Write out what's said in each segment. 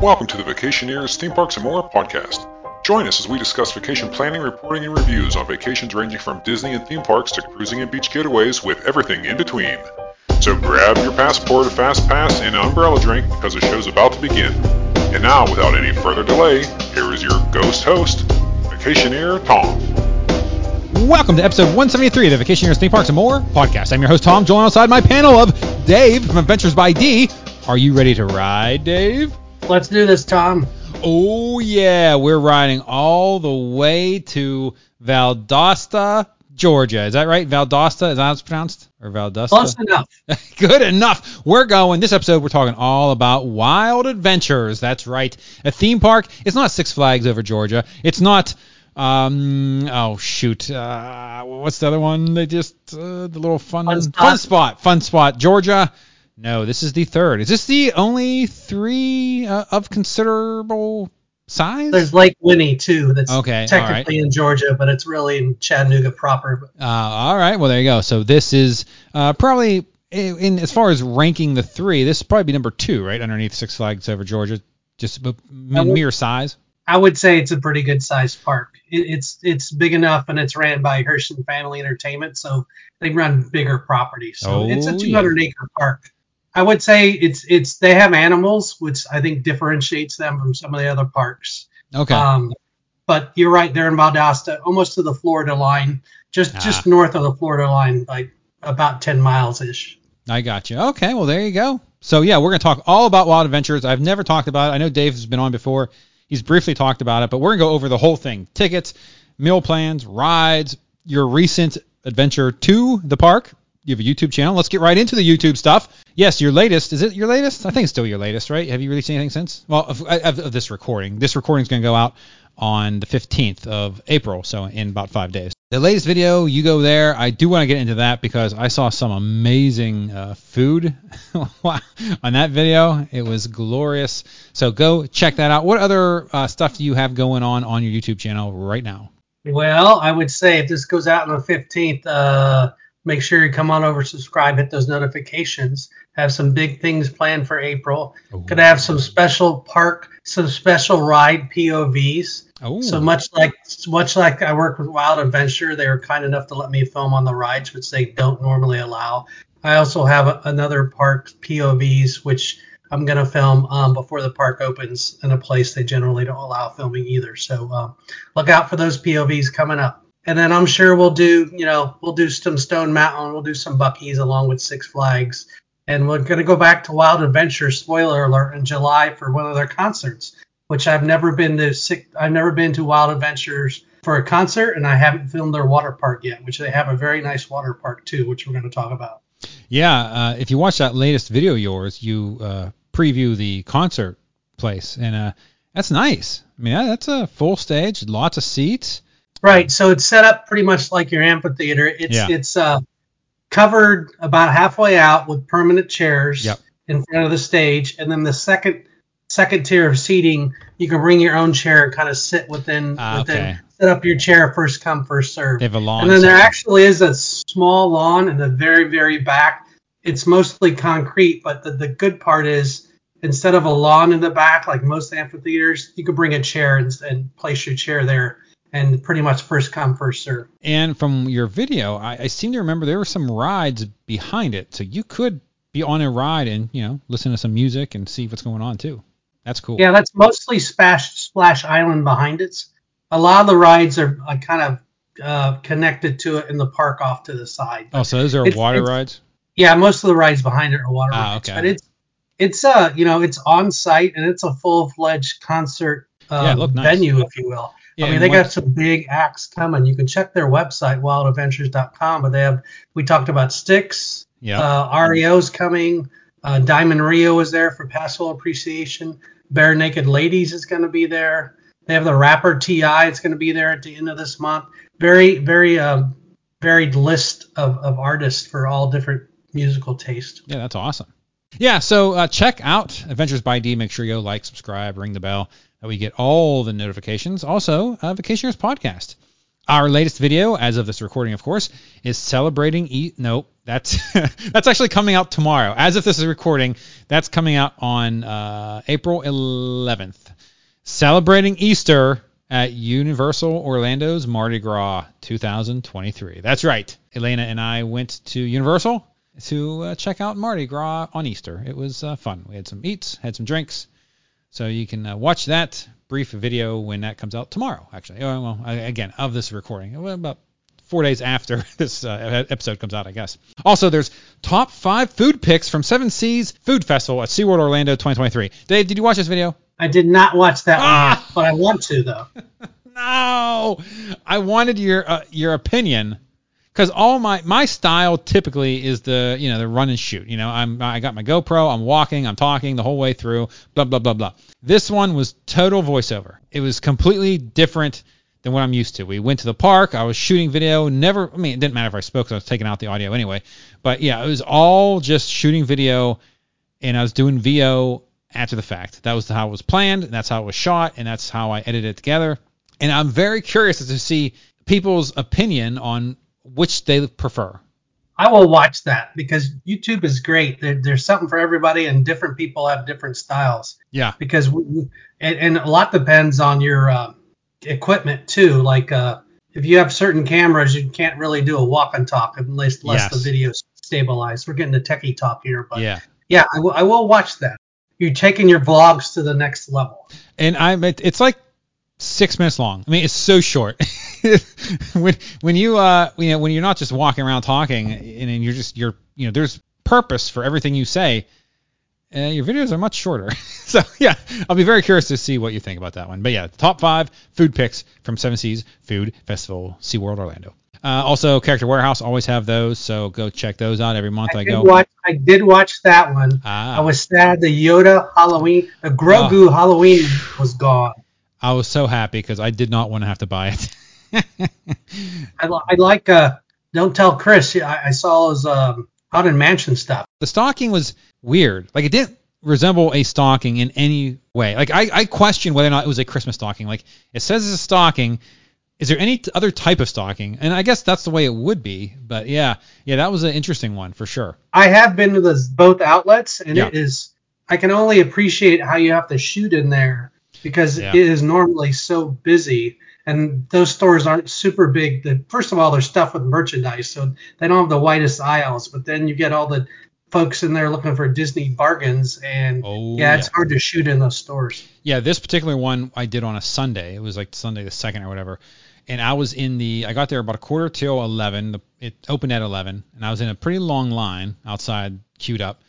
Welcome to the Vacationeers Theme Parks and More podcast. Join us as we discuss vacation planning, reporting, and reviews on vacations ranging from Disney and theme parks to cruising and beach getaways with everything in between. So grab your passport, a fast pass, and an umbrella drink because the show's about to begin. And now, without any further delay, here is your ghost host, Vacationeer Tom. Welcome to episode 173 of the Vacationeers Theme Parks and More podcast. I'm your host Tom, joined alongside my panel of Dave from Adventures by D. Are you ready to ride, Dave? Let's do this, Tom. Oh yeah, we're riding all the way to Valdosta, Georgia. Is that right? Valdosta, is that how it's pronounced? Or Valdosta? Close enough. Good enough. We're going. This episode, we're talking all about wild adventures. That's right. A theme park. It's not Six Flags over Georgia. It's not. Um. Oh shoot. Uh. What's the other one? They just uh, the little fun Fun Spot. fun spot. Fun spot. Georgia. No, this is the third. Is this the only three uh, of considerable size? There's Lake Winnie too. That's Okay, all technically in Georgia, but it's really in Chattanooga proper. Uh, all right. Well, there you go. So this is uh, probably in, in as far as ranking the three, this would probably be number two, right, underneath Six Flags over Georgia, just b- m- mere size. I would say it's a pretty good sized park. It, it's it's big enough and it's ran by Herschend Family Entertainment, so they run bigger properties. So it's Oh, a 200 acre park. I would say it's it's they have animals, which I think differentiates them from some of the other parks. Okay. Um, but you're right, they're in Valdosta, almost to the Florida line, just Ah. just north of the Florida line, like about 10 miles ish. I got you. Okay. Well, there you go. So yeah, we're gonna talk all about Wild Adventures. I've never talked about it. I know Dave has been on before. He's briefly talked about it, but we're gonna go over the whole thing: tickets, meal plans, rides, your recent adventure to the park. You have a YouTube channel. Let's get right into the YouTube stuff. Yes, your latest. Is it your latest? I think it's still your latest, right? Have you released anything since? Well, of, of, of this recording. This recording is going to go out on the 15th of April, so in about five days. The latest video, you go there. I do want to get into that because I saw some amazing uh, food on that video. It was glorious. So go check that out. What other uh, stuff do you have going on on your YouTube channel right now? Well, I would say if this goes out on the 15th, uh, make sure you come on over, subscribe, hit those notifications. Have some big things planned for April. Gonna have some special park, some special ride POVs. Oh, So much like much like I work with Wild Adventure, they were kind enough to let me film on the rides, which they don't normally allow. I also have a, another park POVs, which I'm gonna film um, before the park opens in a place they generally don't allow filming either. So um, look out for those POVs coming up. And then I'm sure we'll do, you know, we'll do some Stone Mountain, we'll do some Buc-ee's along with Six Flags, and we're gonna go back to Wild Adventure. Spoiler alert! In July for one of their concerts which I've never been to. Sick, I've never been to Wild Adventures for a concert, and I haven't filmed their water park yet, which they have a very nice water park too, which we're going to talk about. Yeah, uh, if you watch that latest video of yours, you uh, preview the concert place, and uh, that's nice. I mean, that's a full stage, lots of seats. Right. So it's set up pretty much like your amphitheater. It's Yeah. it's uh, covered about halfway out with permanent chairs Yep. in front of the stage, and then the second second tier of seating, you can bring your own chair and kind of sit within Ah, within okay. set up your chair first come first serve. They have a lawn. And then there actually is a small lawn in the very, very back. It's mostly concrete, but the, the good part is instead of a lawn in the back, like most amphitheaters, you can bring a chair and, and place your chair there and pretty much first come, first serve. And from your video, I, I seem to remember there were some rides behind it, so you could be on a ride and you know listen to some music and see what's going on too. That's cool. Yeah, that's mostly Splash, Splash Island behind it. A lot of the rides are uh, kind of uh, connected to it in the park off to the side. Oh, so those are It's- water it's- rides. Yeah, most of the rides behind it are water Ah, rides, okay. but it's it's uh you know it's on site and it's a full fledged concert um, Yeah, nice. venue, if you will. Yeah, I mean, they what- got some big acts coming. You can check their website, wildadventures.com, but they have we talked about Styx, Yeah. uh, REO's coming, uh, Diamond Rio is there for Paso Appreciation, Barenaked Ladies is going to be there. They have the rapper Ti. It's going to be there at the end of this month. Very, very um, varied list of, of artists for all different musical taste. Yeah, that's awesome. Yeah, so uh, check out Adventures by D. Make sure you go like, subscribe, ring the bell, that we get all the notifications. Also, uh, Vacationeers podcast. Our latest video, as of this recording, of course, is celebrating. E- nope, that's that's actually coming out tomorrow. As if this is recording, that's coming out on uh, April 11th. Celebrating Easter at Universal Orlando's Mardi Gras 2023. That's right. Elena and I went to Universal to uh, check out Mardi Gras on Easter. It was uh, fun. We had some eats, had some drinks. So you can uh, watch that brief video when that comes out tomorrow, actually. Oh, well, again, of this recording, about four days after this uh, episode comes out, I guess. Also, there's top five food picks from Seven Seas Food Festival at SeaWorld Orlando 2023. Dave, did you watch this video? I did not watch that ah! one, but I want to though. no, I wanted your uh, your opinion because all my my style typically is the you know the run and shoot. You know, I'm I got my GoPro, I'm walking, I'm talking the whole way through, blah blah blah blah. This one was total voiceover. It was completely different than what I'm used to. We went to the park. I was shooting video. Never, I mean, it didn't matter if I spoke because I was taking out the audio anyway. But yeah, it was all just shooting video, and I was doing VO after the fact. That was how it was planned, and that's how it was shot, and that's how I edited it together. And I'm very curious to see people's opinion on which they prefer. I will watch that because YouTube is great. There, there's something for everybody, and different people have different styles. Yeah. Because we, and, and a lot depends on your uh, equipment too. Like uh, if you have certain cameras, you can't really do a walk and talk unless, unless yes. the video's stabilized. We're getting the techie talk here, but yeah, yeah, I, w- I will watch that you're taking your vlogs to the next level. And I'm it's like six minutes long. I mean, it's so short. when when you uh you know when you're not just walking around talking and you're just you're you know there's purpose for everything you say. Uh, your videos are much shorter. so yeah, I'll be very curious to see what you think about that one. But yeah, top five food picks from Seven Seas Food Festival SeaWorld Orlando. Uh, also, Character Warehouse always have those, so go check those out every month. I, I go. Watch, I did watch that one. Ah. I was sad the Yoda Halloween, the Grogu oh. Halloween was gone. I was so happy because I did not want to have to buy it. I, I, like. Uh, don't tell Chris. I, I saw his um, Haunted Mansion stuff. The stocking was weird. Like it didn't resemble a stocking in any way. Like I, I question whether or not it was a Christmas stocking. Like it says it's a stocking, is there any other type of stocking? And I guess that's the way it would be. But yeah, yeah, that was an interesting one for sure. I have been to the, both outlets, and yeah. it is. I can only appreciate how you have to shoot in there because yeah. it is normally so busy, and those stores aren't super big. That first of all, they're stuffed with merchandise, so they don't have the widest aisles. But then you get all the folks in there looking for Disney bargains, and oh, yeah, it's yeah. hard to shoot in those stores. Yeah, this particular one I did on a Sunday. It was like Sunday the second or whatever and I was in the I got there about a quarter till 11. The, it opened at 11, and I was in a pretty long line outside, queued up.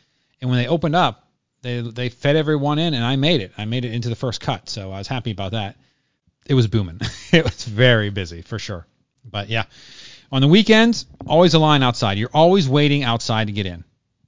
And when they opened up, they they fed everyone in, and I made it. I made it into the first cut, so I was happy about that. It was booming. it was very busy for sure. But yeah, on the weekends, always a line outside. You're always waiting outside to get in.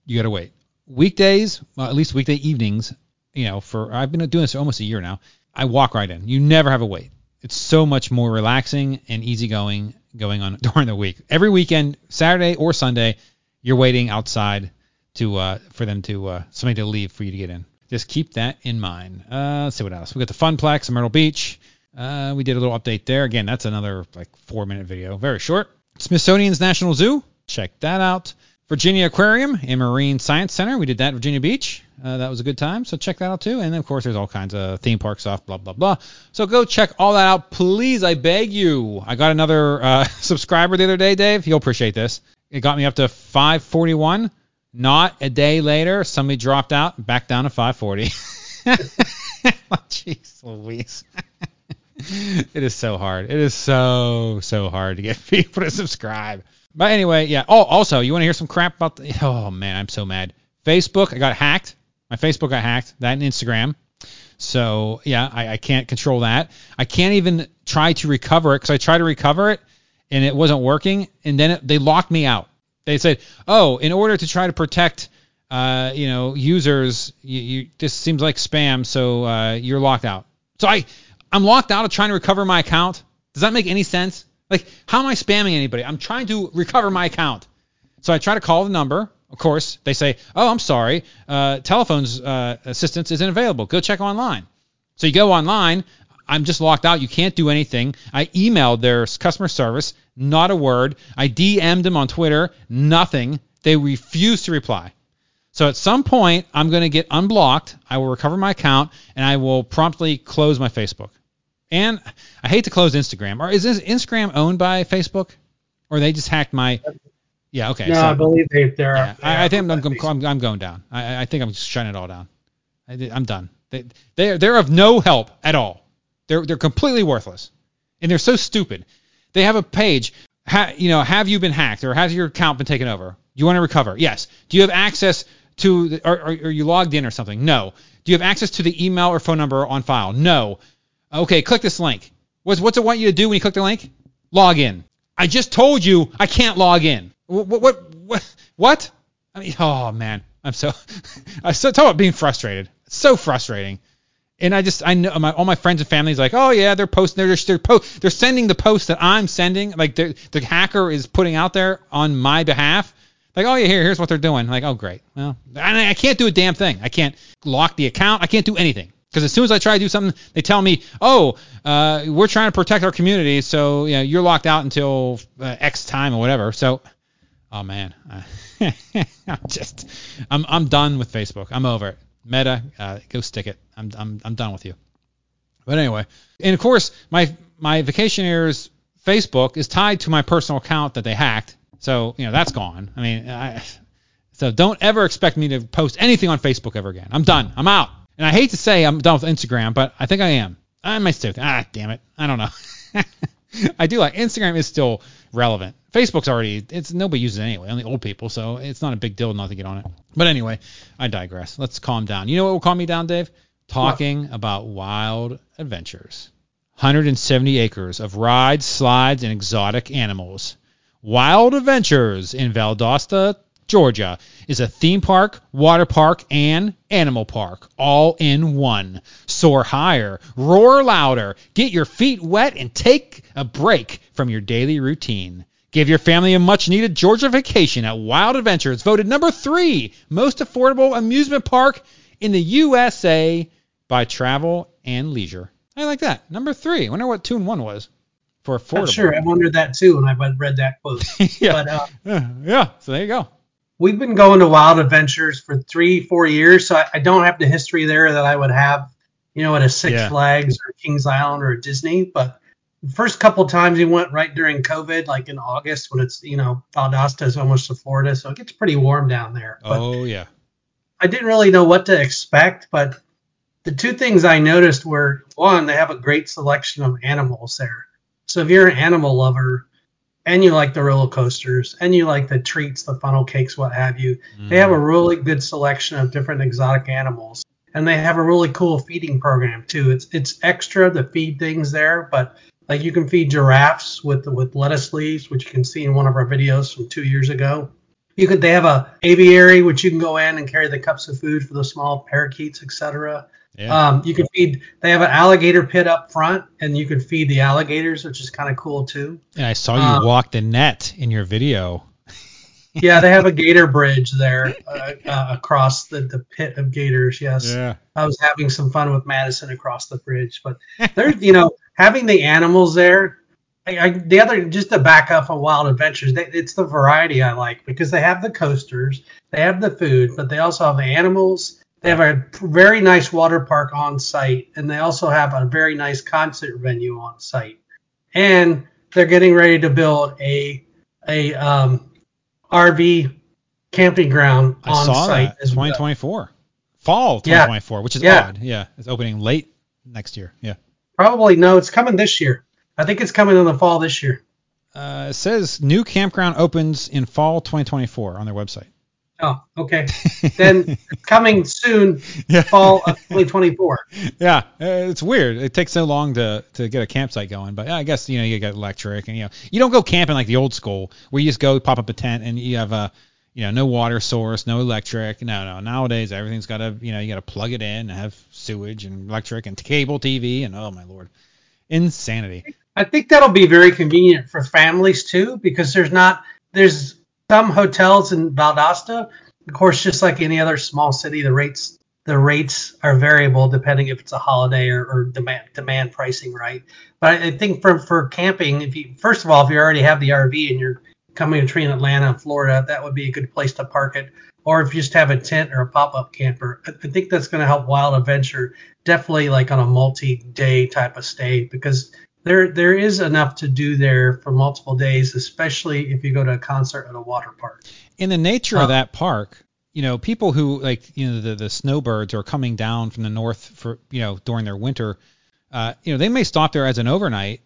You got to wait. Weekdays, well, at least weekday evenings, you know, for I've been doing this for almost a year now. I walk right in. You never have a wait it's so much more relaxing and easygoing going on during the week. Every weekend, Saturday or Sunday, you're waiting outside to uh, for them to uh, somebody to leave for you to get in. Just keep that in mind. Uh, let's see what else. We got the Funplex Myrtle Beach. Uh, we did a little update there. Again, that's another like four minute video, very short. Smithsonian's National Zoo. Check that out. Virginia Aquarium and Marine Science Center. We did that at Virginia Beach. Uh, that was a good time. So check that out too. And of course, there's all kinds of theme park stuff, blah, blah, blah. So go check all that out. Please, I beg you. I got another uh, subscriber the other day, Dave. You'll appreciate this. It got me up to 541. Not a day later, somebody dropped out, back down to 540. Jeez Louise. it is so hard. It is so, so hard to get people to subscribe. But anyway, yeah. Oh, also, you want to hear some crap about the? Oh man, I'm so mad. Facebook, I got hacked. My Facebook got hacked. That and Instagram. So yeah, I, I can't control that. I can't even try to recover it because I tried to recover it and it wasn't working. And then it, they locked me out. They said, oh, in order to try to protect, uh, you know, users, you, you, this seems like spam, so uh, you're locked out. So I, I'm locked out of trying to recover my account. Does that make any sense? Like, how am I spamming anybody? I'm trying to recover my account. So I try to call the number. Of course, they say, "Oh, I'm sorry, uh, telephone's uh, assistance isn't available. Go check online." So you go online. I'm just locked out. You can't do anything. I emailed their customer service, not a word. I DM'd them on Twitter, nothing. They refuse to reply. So at some point, I'm going to get unblocked. I will recover my account and I will promptly close my Facebook. And I hate to close Instagram. Or is Instagram owned by Facebook? Or they just hacked my. Yeah, okay. No, so, I believe they, they're. yeah, they I, I think I'm, I'm, I'm, I'm going down. I, I think I'm just shutting it all down. I, am done. They, they're, they're of no help at all. They're, they're completely worthless. And they're so stupid. They have a page. Ha, you know, have you been hacked or has your account been taken over? Do you want to recover? Yes. Do you have access to, the, or, are you logged in or something? No. Do you have access to the email or phone number on file? No. Okay, click this link. What's, what's it want you to do when you click the link? Log in. I just told you I can't log in. What, what, what, what? I mean, oh man, I'm so, I so talk about being frustrated. It's so frustrating. And I just, I know my, all my friends and family's like, oh yeah, they're posting, they're, just they're, po- they're sending the post that I'm sending, like the the hacker is putting out there on my behalf. Like, oh yeah, here, here's what they're doing. Like, oh great. Well, and I can't do a damn thing. I can't lock the account. I can't do anything. Because as soon as I try to do something, they tell me, "Oh, uh, we're trying to protect our community, so you know, you're locked out until uh, X time or whatever." So, oh man, I'm just, I'm, I'm done with Facebook. I'm over it. Meta, uh, go stick it. I'm, I'm, I'm done with you. But anyway, and of course, my my Vacationeers Facebook is tied to my personal account that they hacked, so you know that's gone. I mean, I, so don't ever expect me to post anything on Facebook ever again. I'm done. I'm out. And I hate to say I'm done with Instagram, but I think I am. I might still. Ah, damn it. I don't know. I do like Instagram is still relevant. Facebook's already it's nobody uses it anyway, only old people, so it's not a big deal not to get on it. But anyway, I digress. Let's calm down. You know what will calm me down, Dave? Talking about wild adventures. 170 acres of rides, slides, and exotic animals. Wild Adventures in Valdosta, Georgia is a theme park, water park, and animal park all in one. Soar higher, roar louder, get your feet wet, and take a break from your daily routine. Give your family a much needed Georgia vacation at Wild Adventures, voted number three most affordable amusement park in the USA by Travel and Leisure. I like that. Number three. I wonder what two and one was for affordable. Not sure. I wondered that too when I read that quote. yeah. But uh, yeah. Yeah. So there you go. We've been going to Wild Adventures for three, four years, so I, I don't have the history there that I would have, you know, at a Six Yeah. Flags or Kings Island or a Disney. But the first couple times we went right during COVID, like in August when it's, you know, Valdosta is almost to Florida, so it gets pretty warm down there. But Oh yeah. I didn't really know what to expect, but the two things I noticed were one, they have a great selection of animals there. So if you're an animal lover and you like the roller coasters and you like the treats, the funnel cakes, what have you, they have a mm. really good selection of different exotic animals. And they have a really cool feeding program too. It's it's extra to feed things there, but like you can feed giraffes with with lettuce leaves, which you can see in one of our videos from two years ago. You could they have a aviary which you can go in and carry the cups of food for the small parakeets, etc. Yeah. Um, you can feed. They have an alligator pit up front, and you can feed the alligators, which is kind of cool too. and I saw you um, walk the net in your video. Yeah, they have a gator bridge there uh, uh, across the, the pit of gators. Yes, Yeah. I was having some fun with Madison across the bridge, but there's you know having the animals there. I, I, the other just to back up on Wild Adventures, they, it's the variety I like because they have the coasters, they have the food, but they also have the animals. They have a very nice water park on site, and they also have a very nice concert venue on site. And they're getting ready to build a a um, RV camping ground I on saw site that. as well. 2024. Fall Yeah. 2024, which is Yeah. odd. Yeah. It's opening late next year. Yeah. Probably no, it's coming this year. I think it's coming in the fall this year. Uh, it says new campground opens in fall 2024 on their website. Oh, okay. then coming soon, Yeah. fall of 2024. Yeah, uh, it's weird. It takes so long to, to get a campsite going, but I guess you know you get electric and you know you don't go camping like the old school where you just go pop up a tent and you have a you know no water source, no electric. No, no. Nowadays everything's got to you know you got to plug it in and have sewage and electric and cable TV and oh my lord, insanity. I think that'll be very convenient for families too, because there's not there's some hotels in Valdosta. Of course, just like any other small city, the rates the rates are variable depending if it's a holiday or, or demand demand pricing, right? But I think for for camping, if you first of all, if you already have the RV and you're coming between Atlanta and Florida, that would be a good place to park it. Or if you just have a tent or a pop-up camper, I think that's going to help Wild Adventure definitely like on a multi-day type of stay because there there is enough to do there for multiple days, especially if you go to a concert at a water park. In the nature Uh, of that park, you know, people who like you know the the snowbirds are coming down from the north for you know during their winter, uh, you know, they may stop there as an overnight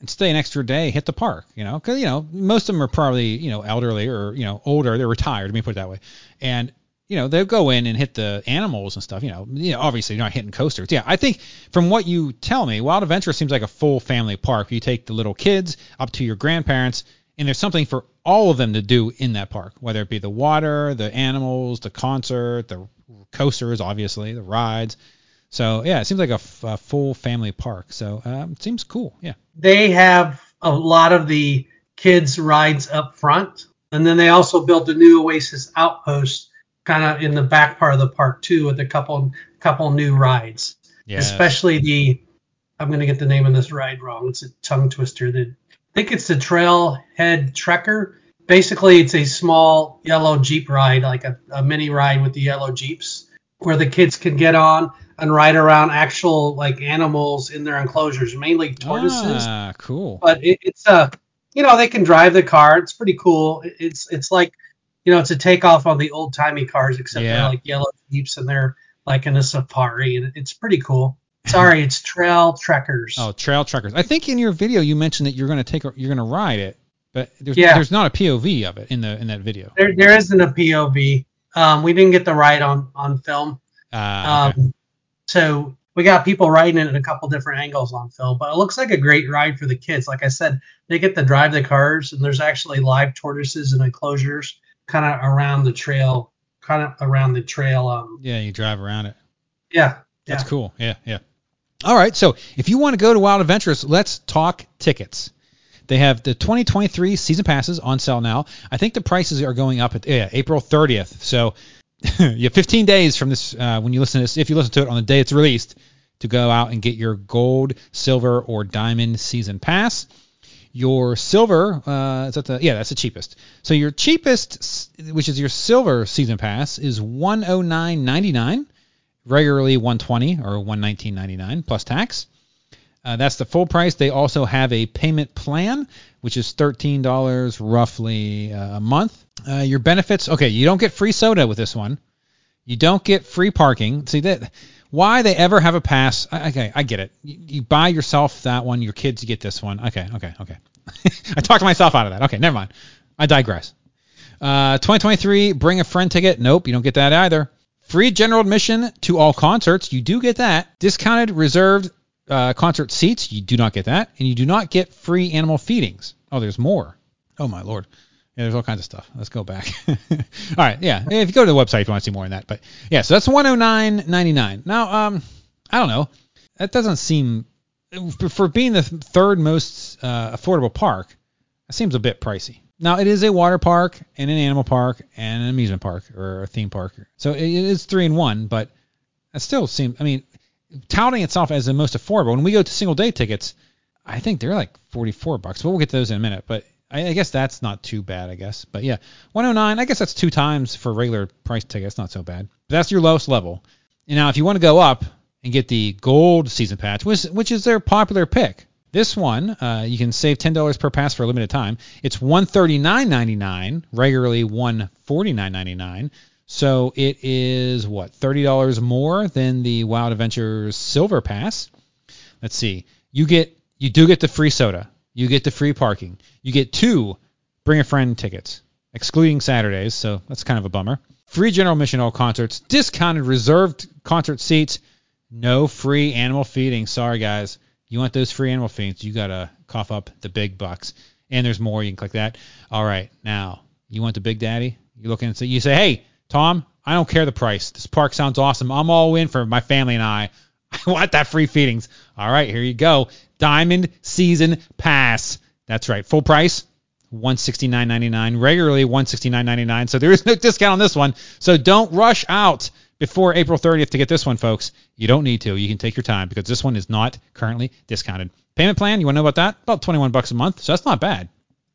and stay an extra day, hit the park, you know, because you know most of them are probably you know elderly or you know older, they're retired. Let me put it that way, and you know they'll go in and hit the animals and stuff. You know, you know obviously you're not hitting coasters. Yeah, I think from what you tell me, Wild Adventure seems like a full family park. You take the little kids up to your grandparents, and there's something for all of them to do in that park, whether it be the water, the animals, the concert, the coasters, obviously the rides. So yeah, it seems like a, f- a full family park. So um, it seems cool. Yeah. They have a lot of the kids rides up front, and then they also built a new Oasis outpost kind of in the back part of the park too, with a couple couple new rides. Yeah. especially the I'm gonna get the name of this ride wrong. It's a tongue twister. The, I think it's the Trailhead Trekker. Basically, it's a small yellow Jeep ride, like a, a mini ride with the yellow Jeeps, where the kids can get on and ride around actual like animals in their enclosures, mainly tortoises. Ah, cool. But it, it's a, you know, they can drive the car. It's pretty cool. It- It's it's like, you know, it's a takeoff on the old timey cars, except Yeah. they're like yellow Jeeps and they're like in a safari, and it's pretty cool. Sorry, it's Trail Trekkers. Oh, trail truckers. I think in your video you mentioned that you're gonna take a, you're gonna ride it, but there's Yeah. there's not a POV of it in the in that video. There there isn't a POV. Um, we didn't get the ride on on film. Ah, okay. Um, so we got people riding it at a couple different angles on film, but it looks like a great ride for the kids. Like I said, they get to drive the cars, and there's actually live tortoises and enclosures kind of around the trail, kind of around the trail. Um, yeah, you drive around it. yeah, That's yeah. cool. Yeah, yeah. All right, so if you want to go to Wild Adventures, let's talk tickets. They have the 2023 season passes on sale now. I think the prices are going up at yeah, April 30th. So you have 15 days from this uh, when you listen to this, if you listen to it on the day it's released, to go out and get your gold, silver, or diamond season pass. Your silver, uh, is that the yeah, that's the cheapest. So your cheapest, which is your silver season pass, is 109.99 regularly 120 or 119.99 plus tax. Uh, that's the full price. They also have a payment plan, which is $13 roughly uh, a month. Uh, your benefits, okay, you don't get free soda with this one. You don't get free parking. See that why they ever have a pass? I- Okay, I get it. You, you buy yourself that one. Your kids get this one. Okay, okay, okay. I talked myself out of that. Okay, never mind. I digress. Uh, 2023 bring a friend ticket. Nope, you don't get that either. Free general admission to all concerts. You do get that. Discounted reserved uh, concert seats. You do not get that, and you do not get free animal feedings. Oh, there's more. Oh my lord. Yeah, there's all kinds of stuff. Let's go back. all right, yeah. If you go to the website if you want to see more on that, but yeah, so that's 109.99. Now, um, I don't know. That doesn't seem for being the third most uh, affordable park. That seems a bit pricey. Now it is a water park and an animal park and an amusement park or a theme park, so it is three in one. But it still seems. I mean, touting itself as the most affordable. When we go to single day tickets, I think they're like 44 bucks. But we'll get to those in a minute. But I, I guess that's not too bad. I guess. But yeah, 109. I guess that's two times for regular price tickets. Not so bad. But that's your lowest level. And now if you want to go up and get the gold season pass, which which is their popular pick. This one, uh, you can save ten dollars per pass for a limited time. It's one thirty nine ninety nine, regularly one forty nine ninety nine. So it is what thirty dollars more than the Wild Adventures Silver Pass. Let's see. You get you do get the free soda. You get the free parking. You get two bring a friend tickets, excluding Saturdays. So that's kind of a bummer. Free general admission all concerts. Discounted reserved concert seats. No free animal feeding. Sorry guys. You want those free animal feedings, you gotta cough up the big bucks. And there's more. You can click that. All right, now you want the Big Daddy? You look and say, you say, hey Tom, I don't care the price. This park sounds awesome. I'm all in for my family and I. I want that free feedings. All right, here you go. Diamond season pass. That's right. Full price, 169.99. Regularly 169.99. So there is no discount on this one. So don't rush out before April 30th to get this one, folks. You don't need to. You can take your time because this one is not currently discounted. Payment plan, you want to know about that? About 21 bucks a month, so that's not bad.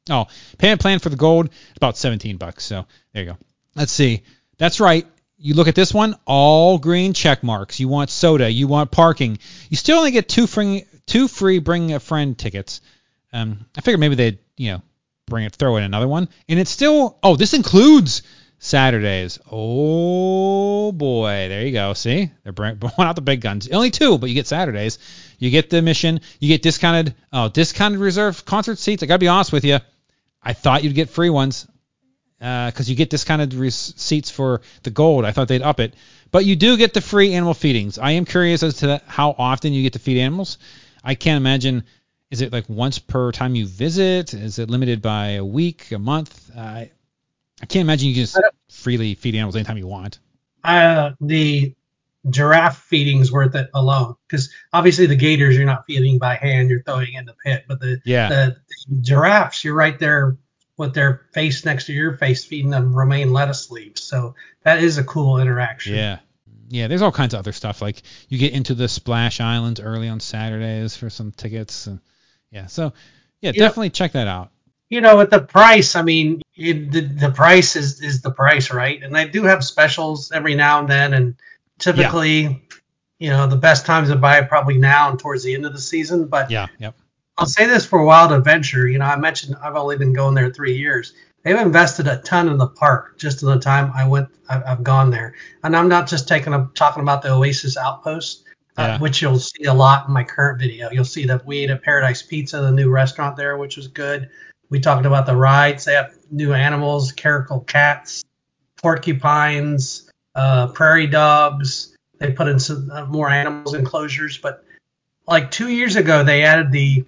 Oh, payment plan for the gold, about 17 bucks. So there you go. Let's see. That's right. You look at this one, all green check marks. You want soda, you want parking. You still only get two free, two free bring a friend tickets. Um, I figured maybe they'd, you know, bring it, throw in another one. And it's still, oh, this includes Saturdays. Oh boy, there you go. See, they're bringing out the big guns. Only two, but you get Saturdays. You get the mission. You get discounted, oh, discounted reserved concert seats. I gotta be honest with you. I thought you'd get free ones because uh, you get discounted receipts for the gold. I thought they'd up it, but you do get the free animal feedings. I am curious as to how often you get to feed animals. I can't imagine. Is it like once per time you visit? Is it limited by a week, a month? Uh, I can't imagine you can just freely feed animals anytime you want. Uh, the giraffe feeding's worth it alone because obviously the gators you're not feeding by hand, you're throwing in the pit, but the, yeah. the, the giraffes you're right there with their face next to your face feeding them romaine lettuce leaves. So that is a cool interaction. Yeah. Yeah, there's all kinds of other stuff. Like you get into the Splash Islands early on Saturdays for some tickets. And yeah, so yeah, you definitely know, check that out. You know, with the price, I mean, it, the, the price is, is the price, right? And they do have specials every now and then. And typically, yeah. you know, the best times to buy it probably now and towards the end of the season. But yeah, yep. I'll say this for Wild Adventure. You know, I mentioned I've only been going there three years. They've invested a ton in the park just in the time I went. I've, I've gone there, and I'm not just taking a, talking about the Oasis Outpost, uh, which you'll see a lot in my current video. You'll see that we ate at Paradise Pizza, the new restaurant there, which was good. We talked about the rides. They have new animals, caracal cats, porcupines, uh, prairie dogs. They put in some uh, more animals enclosures, but like two years ago, they added the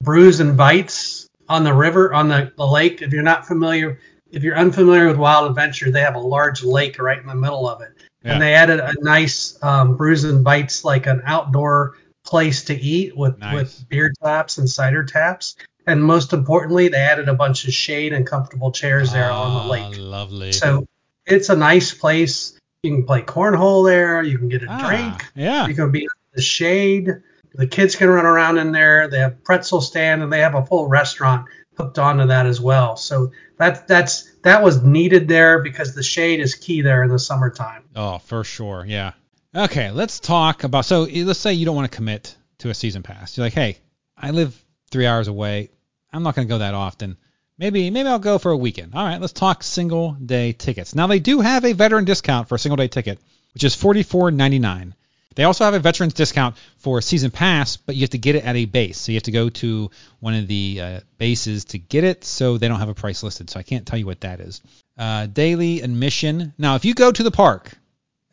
brews and bites on the river on the, the lake. If you're not familiar, if you're unfamiliar with Wild Adventure, they have a large lake right in the middle of it, yeah. and they added a nice um, brews and bites like an outdoor place to eat with nice. with beer taps and cider taps. And most importantly, they added a bunch of shade and comfortable chairs there oh, on the lake. Lovely. So it's a nice place. You can play cornhole there. You can get a ah, drink. Yeah. You can be in the shade. The kids can run around in there. They have pretzel stand and they have a full restaurant hooked onto that as well. So that that's that was needed there because the shade is key there in the summertime. Oh, for sure. Yeah. Okay, let's talk about so eh, let's say you don't want to commit to a season pass. You're like, "Hey, I live 3 hours away. I'm not going to go that often. Maybe maybe I'll go for a weekend." All right, let's talk single day tickets. Now they do have a veteran discount for a single day ticket, which is $44.99. They also have a veterans discount for a season pass, but you have to get it at a base. So you have to go to one of the uh, bases to get it. So they don't have a price listed. So I can't tell you what that is. Uh, daily admission. Now, if you go to the park,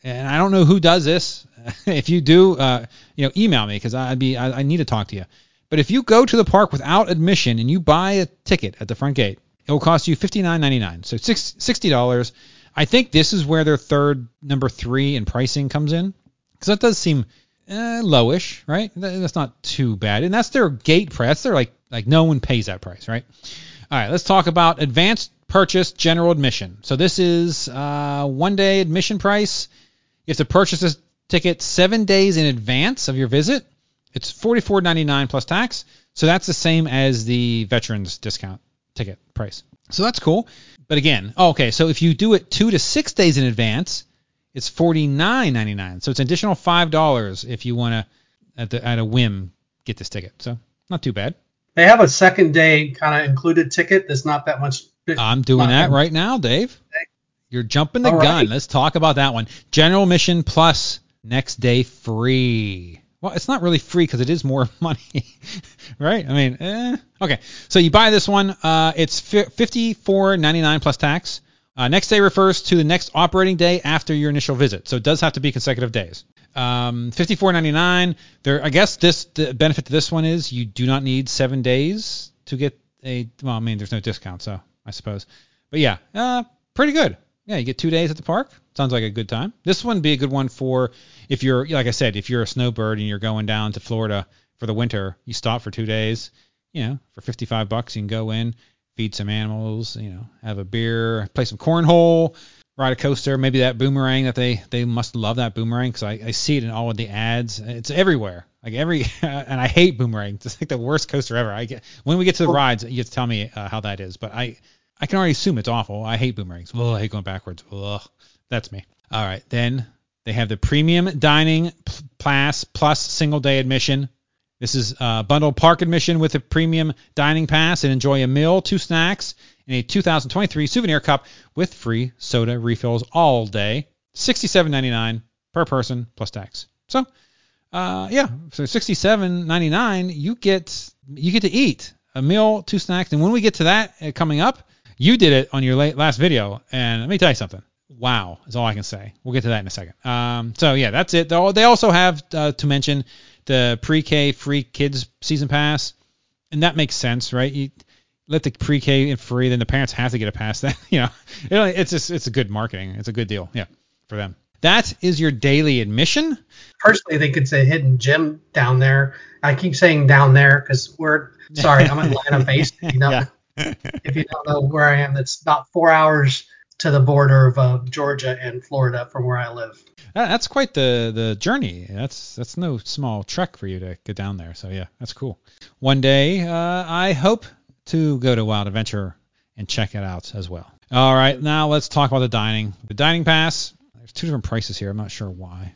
and I don't know who does this, if you do, uh, you know, email me because I'd be I, I need to talk to you. But if you go to the park without admission and you buy a ticket at the front gate, it will cost you $59.99. So $60. I think this is where their third number three in pricing comes in because that does seem eh, lowish, right? That's not too bad, and that's their gate price. They're like like no one pays that price, right? All right, let's talk about advanced purchase general admission. So this is uh, one day admission price. You have to purchase this ticket seven days in advance of your visit. It's $44.99 plus tax. So that's the same as the veterans discount ticket price. So that's cool. But again, oh, okay, so if you do it two to six days in advance, it's forty nine ninety nine. So it's an additional five dollars if you want to at the at a whim get this ticket. So not too bad. They have a second day kind of included ticket that's not that much. I'm doing that right now, Dave. You're jumping the All gun. Right. Let's talk about that one. General mission plus next day free. Well, it's not really free because it is more money, right? I mean, eh. okay. So you buy this one. Uh, it's fifty four ninety nine plus tax. Uh, next day refers to the next operating day after your initial visit, so it does have to be consecutive days. Um, 54.99. There, I guess this the benefit to this one is you do not need seven days to get a. Well, I mean, there's no discount, so I suppose. But yeah, uh, pretty good. Yeah, you get two days at the park. Sounds like a good time. This one would be a good one for if you're, like I said, if you're a snowbird and you're going down to Florida for the winter, you stop for two days. You know, for 55 bucks, you can go in, feed some animals, you know, have a beer, play some cornhole. ride a coaster, maybe that boomerang that they they must love that boomerang because I, I see it in all of the ads. It's everywhere. Like every and I hate boomerangs. It's like the worst coaster ever. I get when we get to the rides, you have to tell me uh, how that is. But I I can already assume it's awful. I hate boomerangs. Oh, I hate going backwards. Ugh, that's me. All right, then they have the premium dining plus single day admission. This is a bundled park admission with a premium dining pass and enjoy a meal, two snacks, and a 2023 souvenir cup with free soda refills all day. $67.99 per person plus tax. So, uh, yeah, so $67.99 you get you get to eat a meal, two snacks, and when we get to that uh, coming up, you did it on your late, last video, and let me tell you something. Wow, is all I can say. We'll get to that in a second. Um, so yeah, that's it. They also have uh, to mention the pre-K free kids season pass, and that makes sense, right? You let the pre-K in free, then the parents have to get a pass. That you know, it's just it's a good marketing. It's a good deal, yeah, for them. That is your daily admission. Personally, they could say hidden gem down there. I keep saying down there because we're sorry, I'm Atlanta based. You know, yeah. if you don't know where I am, that's about four hours to the border of uh, Georgia and Florida from where I live. That's quite the the journey. That's that's no small trek for you to get down there. So yeah, that's cool. One day, uh, I hope to go to Wild Adventure and check it out as well. All right, now let's talk about the dining. The dining pass. There's two different prices here. I'm not sure why.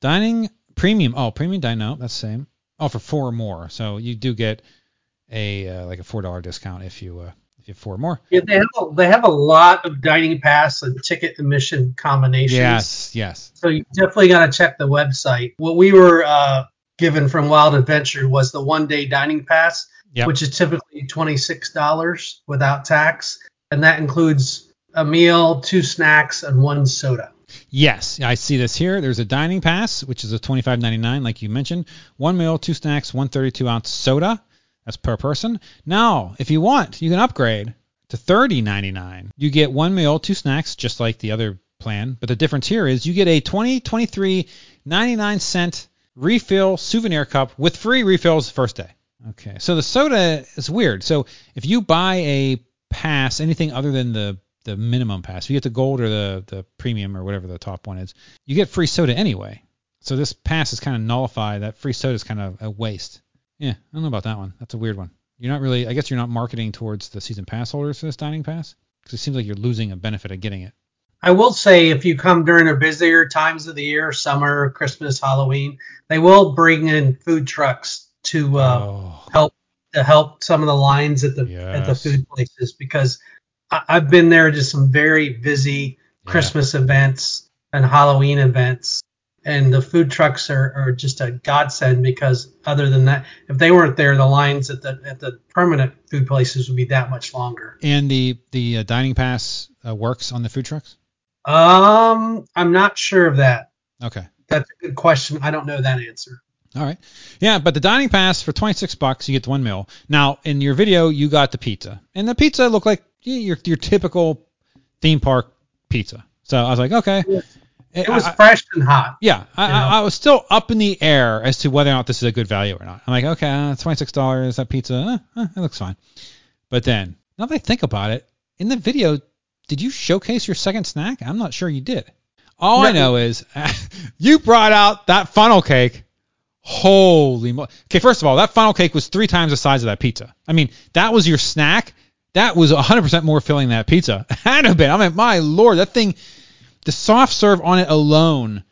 Dining premium. Oh, premium dining. No, that's the same. Oh, for four or more. So you do get a uh, like a four dollar discount if you uh, four more. Yeah, they have a, they have a lot of dining pass and ticket admission combinations. Yes, yes. So you definitely got to check the website. What we were uh, given from Wild Adventure was the one day dining pass, yep. which is typically twenty six dollars without tax, and that includes a meal, two snacks, and one soda. Yes, I see this here. There's a dining pass, which is a $25.99, like you mentioned. One meal, two snacks, one thirty-two ounce soda. That's per person. Now, if you want, you can upgrade to $30.99. You get one meal, two snacks, just like the other plan. But the difference here is you get a 2023 99 cent refill souvenir cup with free refills the first day. Okay, so the soda is weird. So if you buy a pass, anything other than the the minimum pass, if you get the gold or the the premium or whatever the top one is, you get free soda anyway. So this pass is kind of nullified. That free soda is kind of a waste. Yeah, I don't know about that one. That's a weird one. You're not really. I guess you're not marketing towards the season pass holders for this dining pass because it seems like you're losing a benefit of getting it. I will say if you come during the busier times of the year, summer, Christmas, Halloween, they will bring in food trucks to uh, oh. help to help some of the lines at the yes. at the food places because I, have been there to some very busy yeah. Christmas events and Halloween events, and the food trucks are, are just a godsend because other than that, if they weren't there, the lines at the at the permanent food places would be that much longer. And the the uh, dining pass uh, works on the food trucks. Um, I'm not sure of that. Okay, that's a good question. I don't know that answer. All right. Yeah, but the dining pass for 26 bucks, you get the one meal. Now, in your video, you got the pizza, and the pizza looked like your your typical theme park pizza. So I was like, okay. Yeah it was I, fresh and hot. Yeah, I, I, I, was still up in the air as to whether or not this is a good value or not. I'm like, okay, uh, twenty six dollars that pizza, uh, uh, it looks fine. But then, now that I think about it, in the video, did you showcase your second snack? I'm not sure you did. All no. I know is you brought out that funnel cake. Holy mo- okay! First of all, that funnel cake was three times the size of that pizza. I mean, that was your snack. That was 100% more filling than that pizza. Had have been. I mean, my lord, that thing the soft serve on it alone,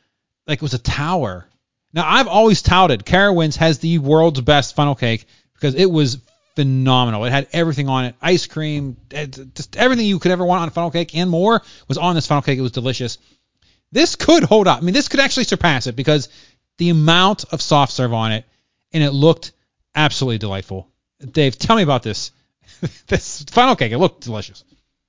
like it was a tower. Now I've always touted Carowinds has the world's best funnel cake because it was phenomenal. It had everything on it, ice cream, eh, just everything you could ever want on a funnel cake and more was on this funnel cake. It was delicious. This could hold up. I mean, this could actually surpass it because the amount of soft serve on it and it looked absolutely delightful. Dave, tell me about this. this funnel cake. It looked delicious.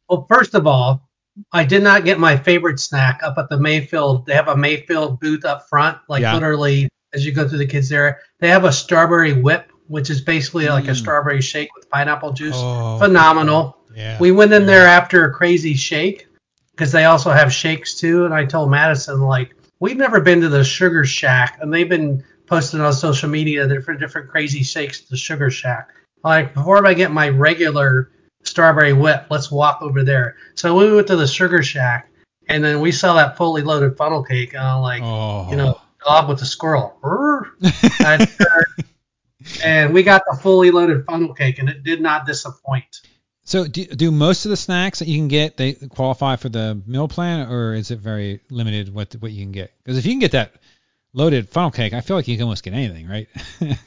Well, first of all, I did not get my favorite snack up at the Mayfield. They have a Mayfield booth up front, like yeah. literally as you go through the kids area. They have a strawberry whip, which is basically mm. like a mm. strawberry shake with pineapple juice. Oh, Phenomenal. Yeah. We went in there after a crazy shake because they also have shakes too. And I told Madison like we've never been to the Sugar Shack, and they've been posting on social media different different crazy shakes the Sugar Shack. Like before I get my regular strawberry whip. Let's walk over there. So we went to the Sugar Shack, And then we saw that fully loaded funnel cake, and I'm like, Oh. you know, dog with the squirrel. Turned, uh, and we got the fully loaded funnel cake, and it did not disappoint. So do, do most of the snacks that you can get they qualify for the meal plan, or is it very limited what what you can get? Because if you can get that loaded funnel cake, I feel like you can almost get anything, right?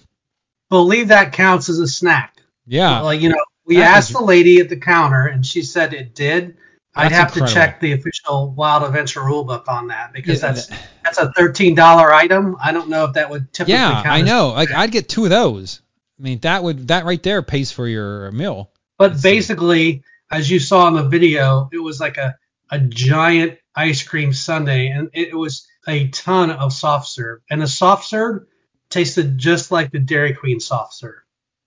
Believe that counts as a snack. yeah. Like you know, we That asked the lady at the counter, and she said it did. I'd That's have incredible. to check the official Wild Adventure rulebook on that because Yeah, that's that's a thirteen dollar item. I don't know if that would typically yeah, count. I know. Like I'd get two of those. I mean, that would that right there pays for your meal. But basically, as you saw in the video, it was like a a giant ice cream sundae, and it was a ton of soft serve, and the soft serve tasted just like the Dairy Queen soft serve.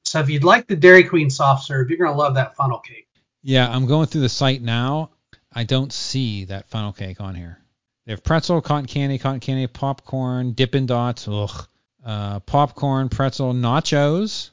So if you'd like the Dairy Queen soft serve, you're gonna love that funnel cake. Yeah, I'm going through the site now. I don't see that funnel cake on here. They have pretzel, cotton candy, cotton candy, popcorn, Dippin' Dots, ugh, uh, popcorn, pretzel, nachos,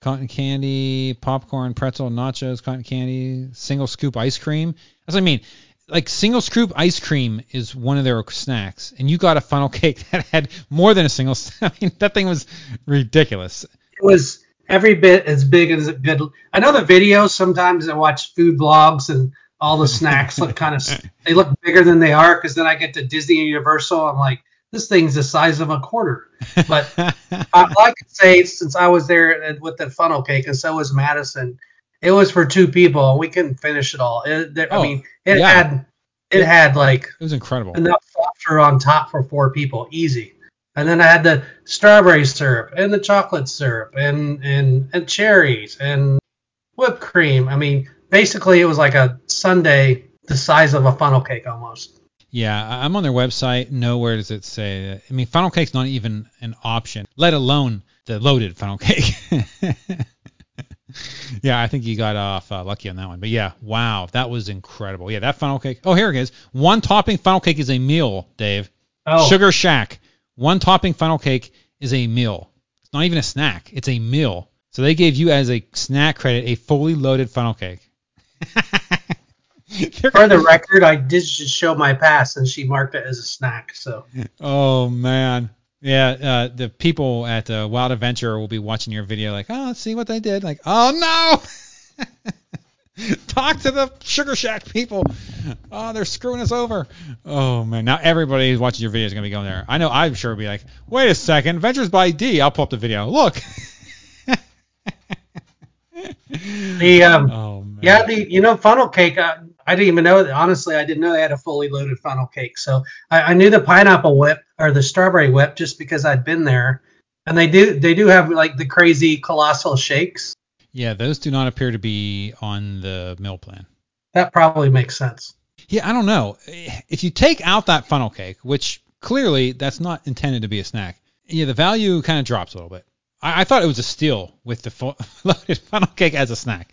cotton candy, popcorn, pretzel, nachos, cotton candy, single scoop ice cream. That's what I mean. Like single scoop ice cream is one of their snacks, and you got a funnel cake that had more than a single. I mean, that thing was ridiculous. It was every bit as big as it good. I know the videos. Sometimes I watch food vlogs and all the snacks look kind of they look bigger than they are because then I get to Disney and Universal. I'm like, this thing's the size of a quarter. But I, I could say since I was there with the funnel cake and so was Madison, it was for two people and we couldn't finish it all. It, there, Oh, I mean, it yeah. had it had like it was incredible. enough flavor on top for four people, easy. And then I had the strawberry syrup and the chocolate syrup and and and cherries and whipped cream. I mean, basically it was like a sundae the size of a funnel cake almost. Yeah, I'm on their website. Nowhere does it say. I mean, funnel cake's not even an option, let alone the loaded funnel cake. yeah, I think you got off uh, lucky on that one. But yeah, wow, that was incredible. Yeah, that funnel cake. Oh, here it is. One topping funnel cake is a meal, Dave. Oh, Sugar Shack. One topping funnel cake is a meal. It's not even a snack. It's a meal. So they gave you as a snack credit a fully loaded funnel cake. For the record, I did just show my pass and she marked it as a snack. So Oh man, yeah. Uh, the people at uh, Wild Adventure will be watching your video, like, oh, let's see what they did. Like, oh no, talk to the Sugar Shack people. Oh, they're screwing us over. Oh man, now everybody who's watching your video is gonna be going there. I know. I'm sure will be like, wait a second, Adventures by D. I'll pull up the video. Look. the um, Oh. Yeah, the you know funnel cake. Uh, I didn't even know. Honestly, I didn't know they had a fully loaded funnel cake. So I, I knew the pineapple whip or the strawberry whip just because I'd been there. And they do they do have like the crazy colossal shakes. Yeah, those do not appear to be on the meal plan. That probably makes sense. Yeah, I don't know. If you take out that funnel cake, which clearly that's not intended to be a snack, yeah, the value kind of drops a little bit. I, I thought it was a steal with the fu- loaded funnel cake as a snack.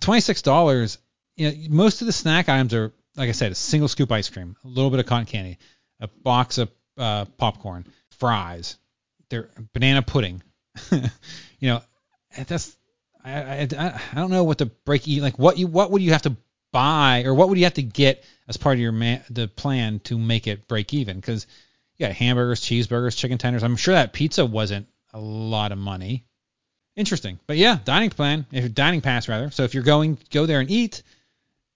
Twenty-six dollars. You know, most of the snack items are, like I said, a single scoop ice cream, a little bit of cotton candy, a box of uh, popcorn, fries, their banana pudding. you know, that's I, I, I don't know what the break even like what you what would you have to buy or what would you have to get as part of your man, the plan to make it break even because you got hamburgers, cheeseburgers, chicken tenders. I'm sure that pizza wasn't a lot of money. Interesting, but yeah, dining plan, if dining pass rather. So if you're going go there and eat,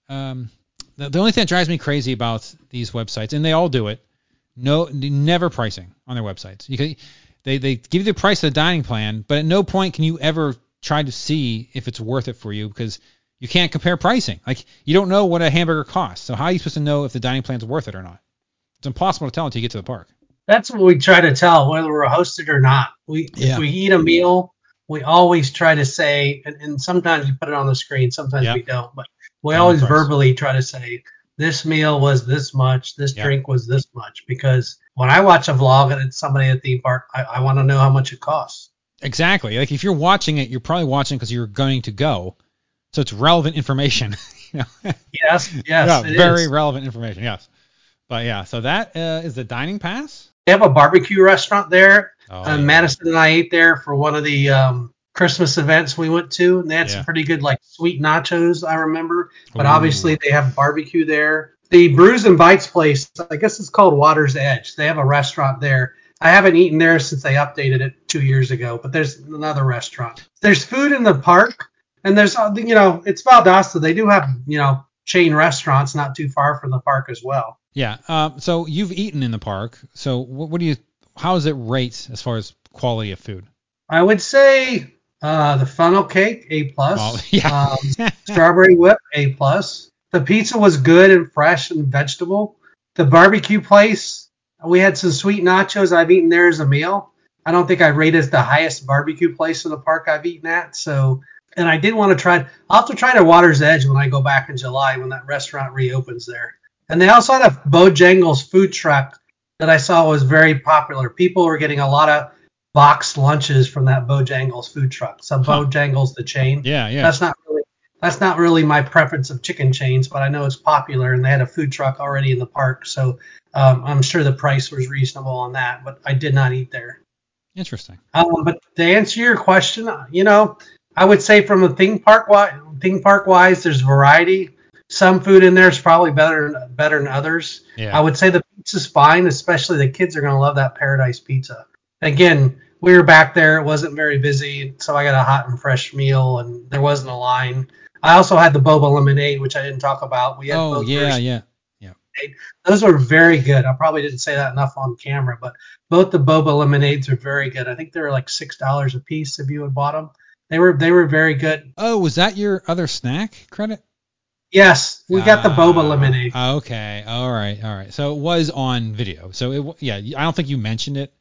um, the, the only thing that drives me crazy about these websites, and they all do it, no, never pricing on their websites. You can, they they give you the price of the dining plan, but at no point can you ever try to see if it's worth it for you because you can't compare pricing. Like you don't know what a hamburger costs. So how are you supposed to know if the dining plan's worth it or not? It's impossible to tell until you get to the park. That's what we try to tell whether we're hosted or not. We Yeah. if we eat a meal, we always try to say, and, and sometimes we put it on the screen, sometimes Yeah. we don't, but we always verbally try to say this meal was this much, this Yeah. drink was this much, because when I watch a vlog and it's somebody at the park, I, I want to know how much it costs. Exactly. Like if you're watching it, you're probably watching because you're going to go, so it's relevant information. you know? Yes, yes, yeah, very is. relevant information. Yes. But yeah, so that uh, is the dining pass. They have a barbecue restaurant there. Oh, uh, yeah. Madison and I ate there for one of the um, Christmas events we went to, and they had Yeah. some pretty good like sweet nachos. I remember, but Ooh. obviously they have barbecue there. the Brews and Bites place, I guess it's called Water's Edge. They have a restaurant there. I haven't eaten there since they updated it two years ago, but there's another restaurant. There's food in the park, and there's uh, you know it's Valdosta. They do have you know chain restaurants not too far from the park as well. Yeah. Um, so you've eaten in the park. So what, what do you? How does it rate as far as quality of food? I would say uh, the funnel cake A plus. Oh, yeah. um, strawberry whip A plus. The pizza was good and fresh and vegetable. The barbecue place, we had some sweet nachos. I've eaten there as a meal. I don't think I rate as the highest barbecue place in the park I've eaten at. So, and I did want to try. I'll have to try the Water's Edge when I go back in July when that restaurant reopens there. And they also had a Bojangles food truck that I saw was very popular. People were getting a lot of boxed lunches from that Bojangles food truck. So Huh. Bojangles the chain. Yeah, yeah. That's not really that's not really my preference of chicken chains, but I know it's popular and they had a food truck already in the park, so um, I'm sure the price was reasonable on that. But I did not eat there. Interesting. Um, but to answer your question, you know, I would say from a theme park wise, theme park wise, there's variety. Some food in there is probably better better than others. Yeah. I would say the pizza's fine, especially the kids are gonna love that Paradise Pizza. Again, we were back there; it wasn't very busy, so I got a hot and fresh meal, and there wasn't a line. I also had the boba lemonade, which I didn't talk about. We had oh both yeah, yeah. Those were very good. I probably didn't say that enough on camera, but both the boba lemonades are very good. I think they were like six dollars a piece if you had bought them. They were they were very good. Oh, was that your other snack credit? Yes, we got the boba Ah, lemonade. Okay. All right. All right. So it was on video. So it yeah, I don't think you mentioned it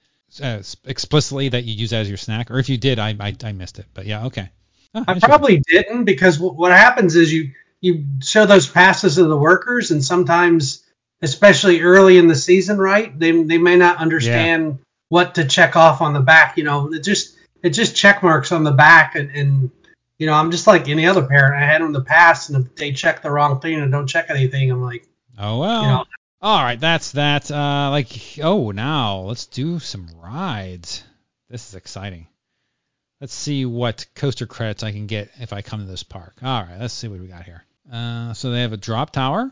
uh, explicitly that you use that as your snack, or if you did, I I, I missed it. But yeah, okay. Oh, I probably didn't because what happens is you you show those passes to the workers, and sometimes, especially early in the season, right? They they may not understand what to check off on the back. You know, it just it just check marks on the back, and, and you know, I'm just like any other parent. I had them the pass, and if they check the wrong thing and don't check anything, I'm like, Oh well. you know, All right, that's that. Uh, like, oh, now let's do some rides. This is exciting. Let's see what coaster credits I can get if I come to this park. All right, let's see what we got here. Uh, so they have a drop tower.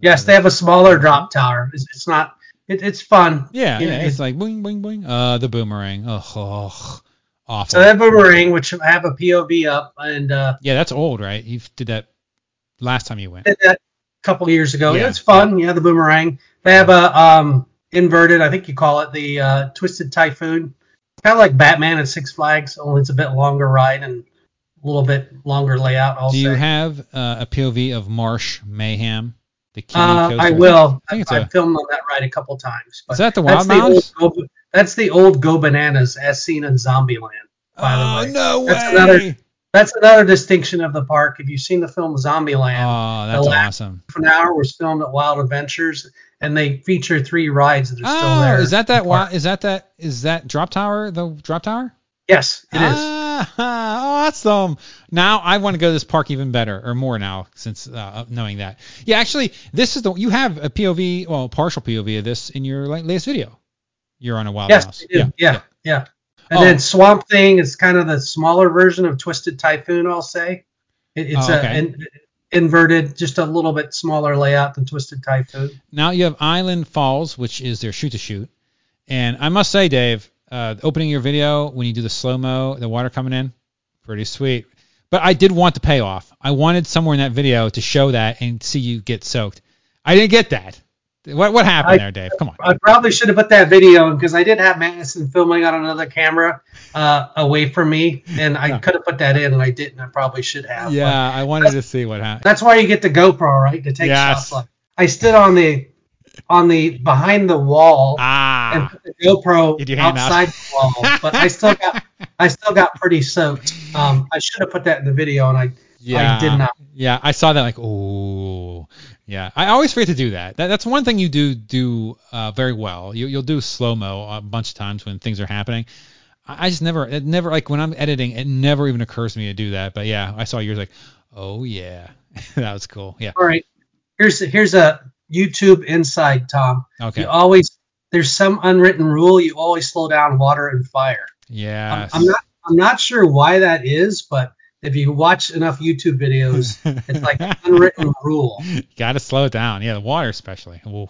yes, they have a smaller drop tower. It's, it's not. It, it's fun. Yeah, You yeah, know, it's like boing, boing, boing. Uh, the boomerang. Ugh, ugh, awful. So that boomerang, which I have a POV up, and uh, yeah, that's old, right? You did that last time you went. did that a couple years ago. Yeah. It's fun. Yeah, the boomerang. They have a um inverted, I think you call it the uh, Twisted Typhoon. Kind of like Batman at Six Flags, only it's a bit longer ride and little bit longer layout. I'll Do you have uh, a POV of Marsh Mayhem? The Uh. I will. I it's I, a- filmed on that ride a couple times. But Is that the that's Wild the old Mouse? that's the old Go Bananas as seen in Zombieland. By oh the way, no That's way! another- that's another distinction of the park. If you've seen the film Zombieland, oh, that's the last- awesome. half an hour was filmed at Wild Adventures, and they feature three rides that are still Oh, there. is that that? the is that that? Is that drop tower? The drop tower? Yes, it is. Ah, awesome. Now I want to go to this park even better or more now since uh, knowing that. Yeah, actually, this is the you have a POV, well, partial POV of this in your latest video. You're on a wild Yes, mouse. Do. Yeah, yeah. And Oh. then Swamp Thing is kind of the smaller version of Twisted Typhoon, I'll say. It, it's Oh, a okay. in, inverted, just a little bit smaller layout than Twisted Typhoon. Now you have Island Falls, which is their shoot to shoot. And I must say, Dave, uh, opening your video when you do the slow mo, the water coming in, pretty sweet. But I did want the payoff. I wanted somewhere in that video to show that and see you get soaked. I didn't get that. What what happened I- there, Dave? Come on. I probably should have put that video in because I did have Madison filming on another camera uh, away from me, and I Yeah. could have put that in, and I didn't. I probably should have. Yeah, I wanted to see what happened. That's why you get the GoPro, right? To take Yes. shots like I stood on the on the behind the wall and Ah, put the GoPro outside the wall, but I still got I still got pretty soaked. Um, I should have put that in the video, and I yeah. I did not. Yeah, I saw that like, oh, yeah. I always forget to do that. that that's one thing you do do uh, very well. You, you'll do slow mo a bunch of times when things are happening. I, I just never, it never like when I'm editing, it never even occurs to me to do that. But yeah, I saw yours like, oh yeah, that was cool. Yeah. All right, here's here's a YouTube inside, Tom. Okay. You always there's some unwritten rule. You always slow down water and fire. I'm, I'm not I'm not sure why that is, but if you watch enough YouTube videos, it's like an unwritten rule. Got to slow it down. Yeah, the water especially. Ooh.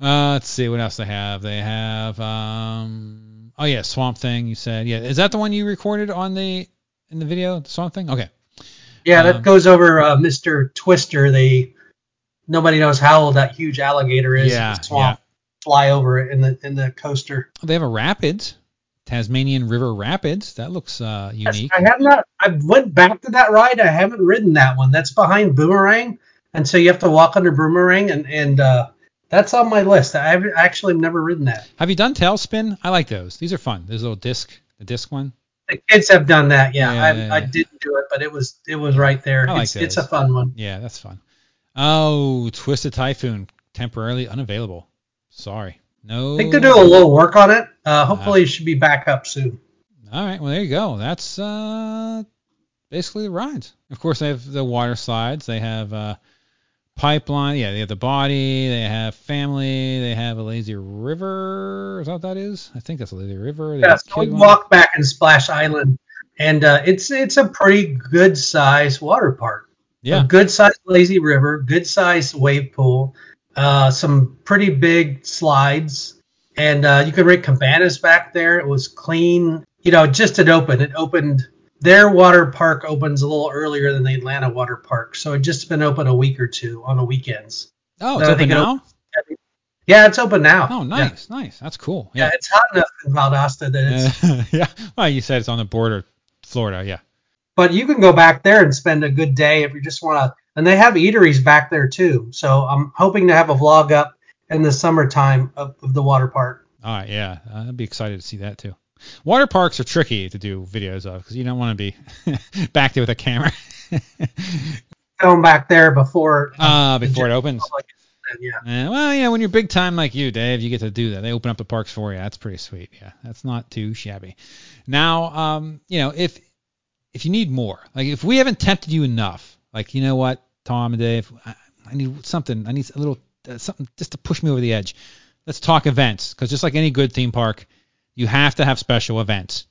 Uh, let's see what else they have. They have um oh yeah, Swamp Thing. You said yeah. Is that the one you recorded on the in the video? The Swamp Thing. Okay. Yeah, that Um, goes over uh, Mr. Twister. They nobody knows how old that huge alligator is. Yeah, swamp. Fly over it in the in the coaster. They have a rapids, Tasmanian River Rapids. That looks uh unique. I have not. I went back to that ride. I haven't ridden that one. That's behind Boomerang, and so you have to walk under Boomerang, and and uh, that's on my list. I've actually never ridden that. Have you done Tailspin? I like those. These are fun. There's a little disc, the disc one. The kids have done that. Yeah, Yeah, I, yeah, I didn't do it, but it was it was right there. I like it's, it's a fun one. Yeah, that's fun. Oh, Twisted Typhoon temporarily unavailable. Sorry. No. I think they're doing a little work on it. Uh, hopefully, it should be back up soon. All right, well there you go. That's uh basically the rides. Of course, they have the water slides. They have uh pipeline. Yeah, they have the body. They have family. They have a lazy river. Is that what that is? I think that's a lazy river. They Yeah, so we walk back in Splash Island, and uh, it's it's a pretty good sized water park. Yeah. A good sized lazy river, good sized wave pool, uh, some pretty big slides, and uh, you can rent cabanas back there. It was clean. You know, just it opened. It opened. Their water park opens a little earlier than the Atlanta water park, so it just been open a week or two on the weekends. Oh, it's open it now. Yeah, it's open now. Oh, Yeah. nice, nice. That's cool. Yeah, Yeah. it's hot enough in Valdosta that it's yeah. Well, you said it's on the border, Florida. Yeah. But you can go back there and spend a good day if you just want to. And they have eateries back there too. So I'm hoping to have a vlog up in the summertime of, of the water park. All right, yeah, I'd be excited to see that too. Water parks are tricky to do videos of because you don't want to be back there with a camera Film back there before. uh, before it opens. public, Yeah. Uh, well, yeah, when you're big time like you, Dave, you get to do that. They open up the parks for you. That's pretty sweet. Yeah, that's not too shabby. Now, um, you know, if if you need more, like if we haven't tempted you enough, like you know what, Tom and Dave, I, I need something. I need a little uh, something just to push me over the edge. Let's talk events because just like any good theme park, you have to have special events.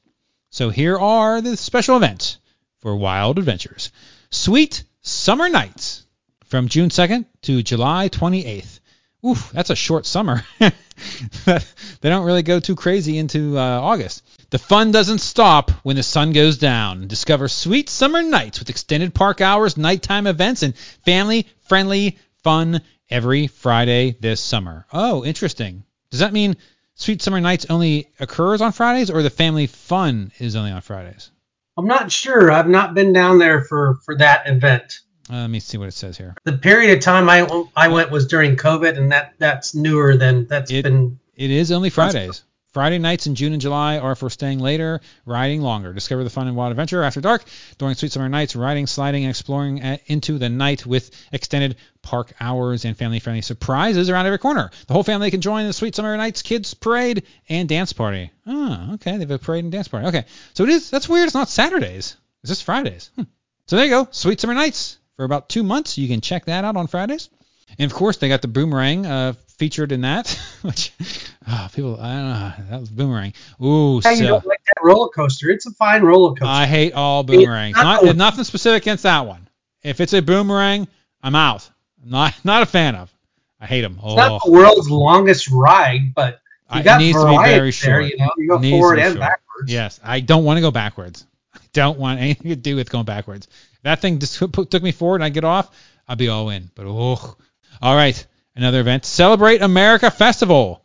So here are the special events for Wild Adventures. Sweet Summer Nights from June 2nd to July 28th. Oof, that's a short summer. they don't really go too crazy into uh, August. The fun doesn't stop when the sun goes down. Discover sweet summer nights with extended park hours, nighttime events, and family friendly fun every Friday this summer. Oh, interesting. Does that mean Sweet Summer Nights only occurs on Fridays or the family fun is only on Fridays? I'm not sure. I've not been down there for for that event. Uh, let me see what it says here. The period of time I I went was during COVID, and that that's newer than that's It- been. It is only Fridays. Friday nights in June and July are for staying later, riding longer. Discover the fun and wild adventure after dark during sweet summer nights, riding, sliding, and exploring at, into the night with extended park hours and family-friendly surprises around every corner. The whole family can join the sweet summer nights kids parade and dance party. Oh, okay, they have a parade and dance party. Okay, so it is. That's weird. It's not Saturdays. It's just Fridays. Hmm. So there you go. Sweet summer nights for about two months. You can check that out on Fridays. And of course, they got the boomerang uh, featured in that, which oh, people, I don't know, that was boomerang. Ooh, Hey, you don't like that roller coaster? It's a fine roller coaster. I hate all boomerangs. not Not, nothing specific against that one. If it's a boomerang, I'm out. I'm not not a fan of. I hate them. it's not the Oh, world's longest ride, but you got it needs to be very there. short. You know, you go forward and short. backwards. yes, I don't want to go backwards. I don't want anything to do with going backwards. If that thing just took took me forward and I get off, I'd be all in. But oh, all right, another event. Celebrate America Festival.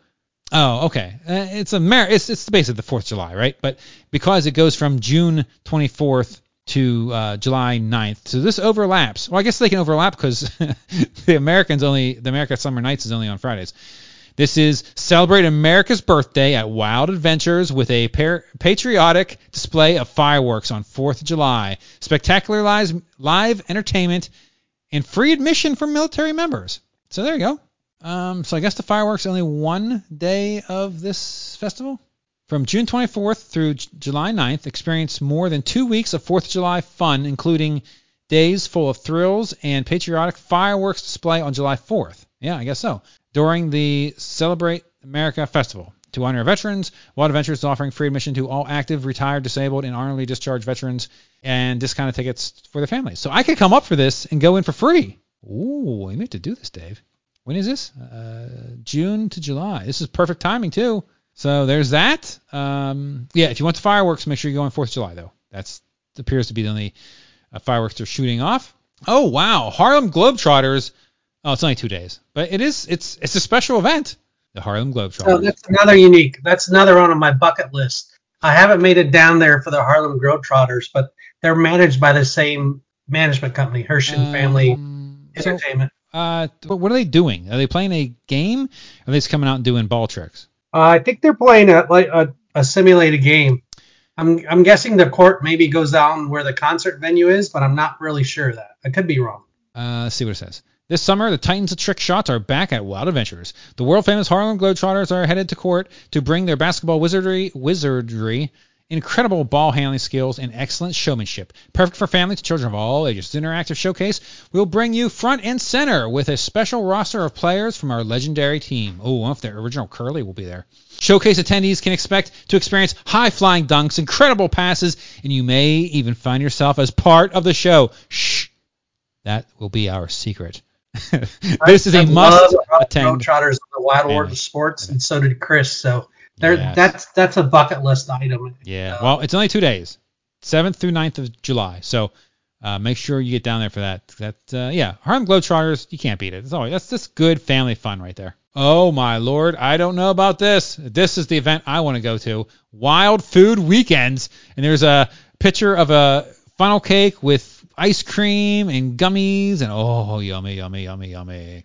Oh, okay. Uh, it's Amer- It's it's basically the Fourth of July, right? But because it goes from June 24th to uh, July 9th, so this overlaps. Well, I guess they can overlap because the Americans only the America Summer Nights is only on Fridays. This is celebrate America's birthday at Wild Adventures with a par- patriotic display of fireworks on 4th of July, spectacular live, live entertainment, and free admission for military members. So there you go. Um, so I guess the fireworks only one day of this festival. From June 24th through J- July 9th, experience more than two weeks of 4th of July fun, including days full of thrills and patriotic fireworks display on July 4th. Yeah, I guess so. During the Celebrate America Festival. To honor veterans, Wild Adventures is offering free admission to all active, retired, disabled, and honorably discharged veterans and discounted tickets for their families. So I could come up for this and go in for free. Ooh, we need to do this, Dave. When is this? Uh, June to July. This is perfect timing too. So there's that. Um, yeah, if you want the fireworks, make sure you go on Fourth of July though. That's appears to be the only uh, fireworks they're shooting off. Oh wow, Harlem Globetrotters. Oh, it's only two days, but it is. It's it's a special event. The Harlem Globetrotters. Oh, that's another unique. That's another one on my bucket list. I haven't made it down there for the Harlem Globetrotters, but they're managed by the same management company, Family Um, so, Entertainment. uh, but what are they doing? Are they playing a game? Or are they just coming out and doing ball tricks? Uh, I think they're playing a like a, a simulated game. I'm I'm guessing the court maybe goes down where the concert venue is, but I'm not really sure of that. I could be wrong. Uh, let's see what it says. This summer, the Titans of Trick Shots are back at Wild Adventures. The world famous Harlem Globetrotters are headed to court to bring their basketball wizardry, wizardry, incredible ball handling skills, and excellent showmanship. Perfect for families, children of all ages. This interactive showcase will bring you front and center with a special roster of players from our legendary team. Oh, of their original Curly will be there. Showcase attendees can expect to experience high flying dunks, incredible passes, and you may even find yourself as part of the show. Shh. That will be our secret. this is I a love must attend. Globetrotters on the Wild World of Sports, and so did Chris. So there, Yes. that's that's a bucket list item. Yeah. Uh, Well, it's only two days, 7th through 9th of July. So uh, make sure you get down there for that. That uh, yeah, Harlem Globetrotters, you can't beat it. It's always, that's just good family fun right there. Oh my lord, I don't know about this. This is the event I want to go to. Wild Food Weekends, and there's a picture of a funnel cake with ice cream and gummies, and oh yummy, yummy, yummy, yummy.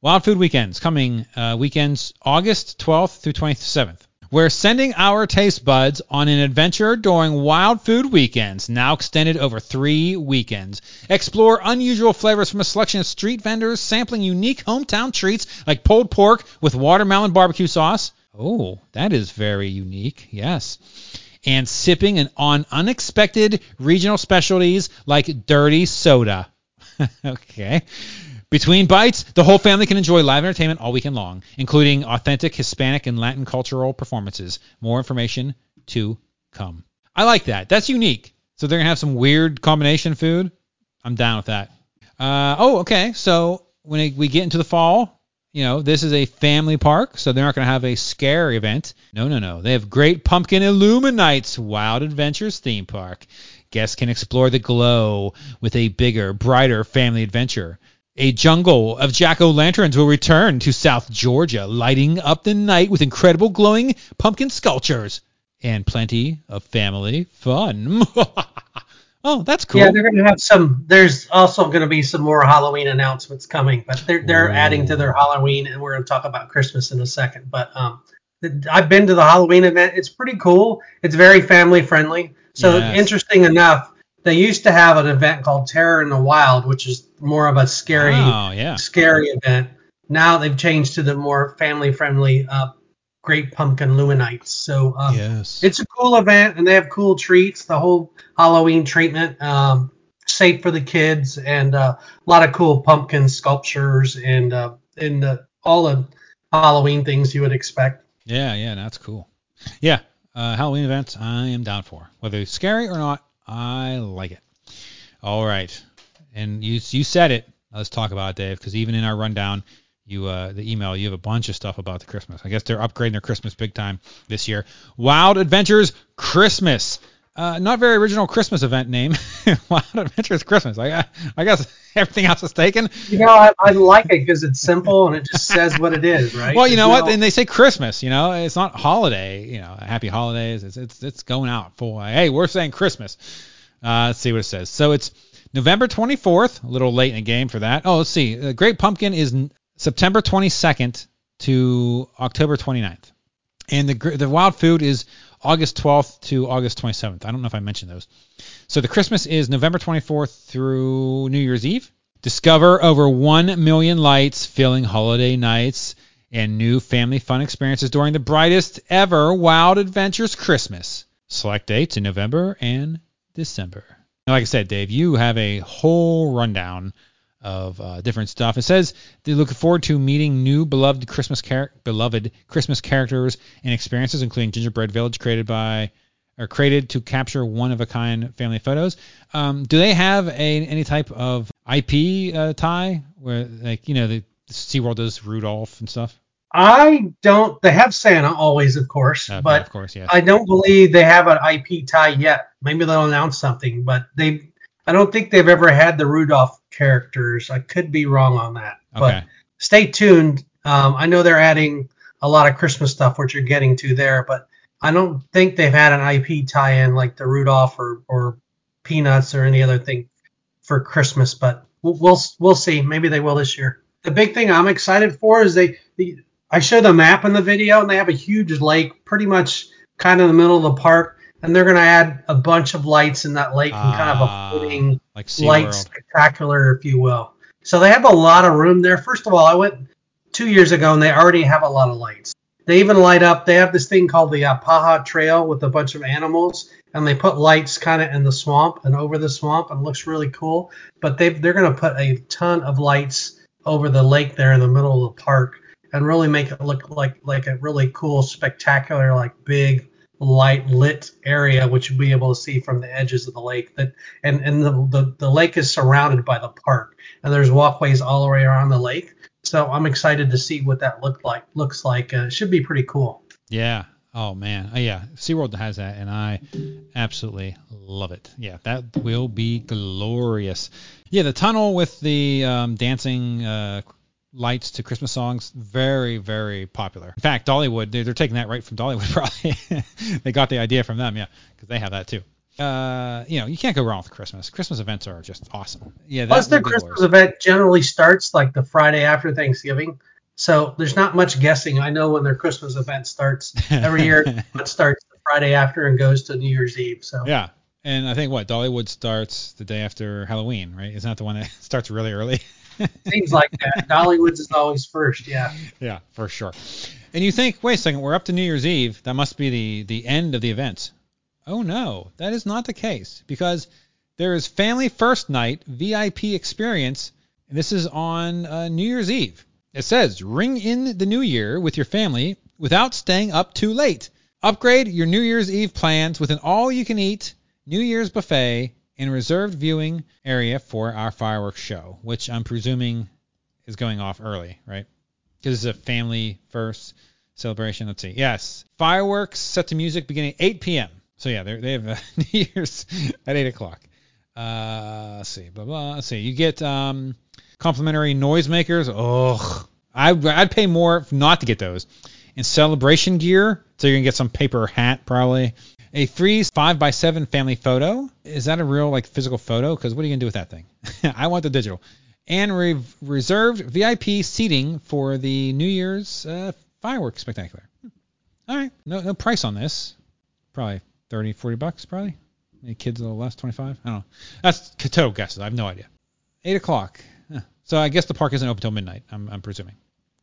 Wild Food Weekends coming uh, weekends August 12th through 27th. We're sending our taste buds on an adventure during Wild Food Weekends, now extended over three weekends. Explore unusual flavors from a selection of street vendors, sampling unique hometown treats like pulled pork with watermelon barbecue sauce. Oh, that is very unique. Yes. And sipping on unexpected regional specialties like dirty soda. okay. Between bites, the whole family can enjoy live entertainment all weekend long, including authentic Hispanic and Latin cultural performances. More information to come. I like that. That's unique. So they're gonna have some weird combination food. I'm down with that. Uh, oh, okay. So when we get into the fall, you know, this is a family park, so they're not going to have a scare event. No, no, no. They have Great Pumpkin Illuminates Wild Adventures theme park. Guests can explore the glow with a bigger, brighter family adventure. A jungle of jack o' lanterns will return to South Georgia, lighting up the night with incredible glowing pumpkin sculptures and plenty of family fun. oh, that's cool. Yeah, they're going to have some. There's also going to be some more Halloween announcements coming, but they're they're Ooh. adding to their Halloween, and we're going to talk about Christmas in a second. But um, the- I've been to the Halloween event. It's pretty cool. It's very family friendly. So Yes. interesting enough, they used to have an event called Terror in the Wild, which is more of a scary Oh, yeah. scary event. Now they've changed to the more family friendly uh, Great Pumpkin LumiNights. So um, Yes. it's a cool event, and they have cool treats. The whole Halloween treatment, um, safe for the kids, and uh, a lot of cool pumpkin sculptures and uh, and the, all the Halloween things you would expect. Yeah, yeah, that's cool. Yeah, uh, Halloween events I am down for. Whether it's scary or not, I like it. All right, and you you said it. Let's talk about it, Dave, because even in our rundown, you uh, the email, you have a bunch of stuff about the Christmas. I guess they're upgrading their Christmas big time this year. Wild Adventures Christmas. Uh, not very original Christmas event name. Wild Adventures Christmas. I, I guess everything else is taken. You know, I, I like it because it's simple and it just says what it is, right? Well, you know There's what? no- And they say Christmas. You know, it's not holiday. You know, happy holidays. It's it's it's going out full. Hey, we're saying Christmas. Uh, let's see what it says. So it's November 24th. A little late in the game for that. Oh, let's see. The Great Pumpkin is September 22nd to October 29th, and the the Wild Food is August 12th to August 27th. I don't know if I mentioned those. So the Christmas is November 24th through New Year's Eve. Discover over 1 million lights filling holiday nights and new family fun experiences during the brightest ever Wild Adventures Christmas. Select dates in November and December. Now, like I said, Dave, you have a whole rundown of uh, different stuff. It says they look forward to meeting new beloved Christmas char- beloved Christmas characters and experiences, including Gingerbread Village, created by or created to capture one of a kind family photos. Um, do they have a any type of IP uh, tie where like you know the SeaWorld does Rudolph and stuff? I don't. They have Santa always, of course, Okay, but of course, yes. I don't believe they have an IP tie yet. Maybe they'll announce something, but they. I don't think they've ever had the Rudolph characters. I could be wrong on that, but stay tuned. Um, I know they're adding a lot of Christmas stuff, which you're getting to there, but I don't think they've had an IP tie-in like the Rudolph or, or Peanuts or any other thing for Christmas. But we'll, we'll we'll see. Maybe they will this year. The big thing I'm excited for is they. The, I showed the map in the video, and they have a huge lake, pretty much kind of in the middle of the park, and they're going to add a bunch of lights in that lake and kind of Ah, a floating like light SeaWorld. spectacular, if you will. So they have a lot of room there. First of all, I went two years ago and they already have a lot of lights. They even light up. They have this thing called the uh, Paha Trail with a bunch of animals, and they put lights kind of in the swamp and over the swamp, and it looks really cool. But they they're going to put a ton of lights over the lake there in the middle of the park and really make it look like like a really cool, spectacular, like big light lit area, which you'll be able to see from the edges of the lake. That and and the, the the lake is surrounded by the park, and there's walkways all the way around the lake. So I'm excited to see what that look like looks like. Uh, should be pretty cool. Yeah. Oh man. Oh, yeah. SeaWorld has that, and I absolutely love it. Yeah, that will be glorious. Yeah, the tunnel with the um, dancing uh, lights to Christmas songs, very, very popular. In fact, Dollywood, they're, they're taking that right from Dollywood, probably. they got the idea from them, yeah, because they have that too. Uh, you know, you can't go wrong with Christmas. Christmas events are just awesome. Yeah, Plus, their Christmas glorious. event generally starts like the Friday after Thanksgiving. So there's not much guessing. I know when their Christmas event starts every year. it starts the Friday after and goes to New Year's Eve. So Yeah. And I think what Dollywood starts the day after Halloween, right? Isn't that the one that starts really early? Things like that. Dollywood's is always first. Yeah. Yeah, for sure. And you think, wait a second, we're up to New Year's Eve. That must be the the end of the events. Oh no, that is not the case because there is Family First Night VIP experience, and this is on uh, New Year's Eve. It says, ring in the new year with your family without staying up too late. Upgrade your New Year's Eve plans with an all-you-can-eat New Year's buffet and reserved viewing area for our fireworks show, which I'm presuming is going off early, right? Because it's a family first celebration. Let's see. Yes, fireworks set to music beginning 8 p.m. So yeah, they have uh, New Year's at 8 o'clock. Uh, let's see. Blah blah. Let's see. You get um, complimentary noisemakers. Ugh, I, I'd pay more not to get those. And celebration gear. So you're gonna get some paper hat probably. A free five by seven family photo. Is that a real like physical photo? Because what are you gonna do with that thing? I want the digital. And re- reserved VIP seating for the New Year's uh, fireworks spectacular. Hmm. All right, no no price on this. Probably 30, 40 bucks probably. Any kids a little less, 25? I don't know. That's total guesses. I have no idea. Eight o'clock. So I guess the park isn't open till midnight. I'm, I'm presuming.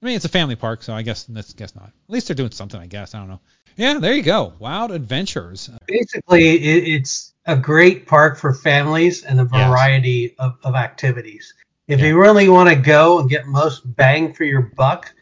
I mean, it's a family park, so I guess let's guess not. At least they're doing something. I guess I don't know. Yeah, there you go. Wild Adventures. Basically, it, it's a great park for families and a variety of, of activities. If Yeah. you really want to go and get most bang for your buck,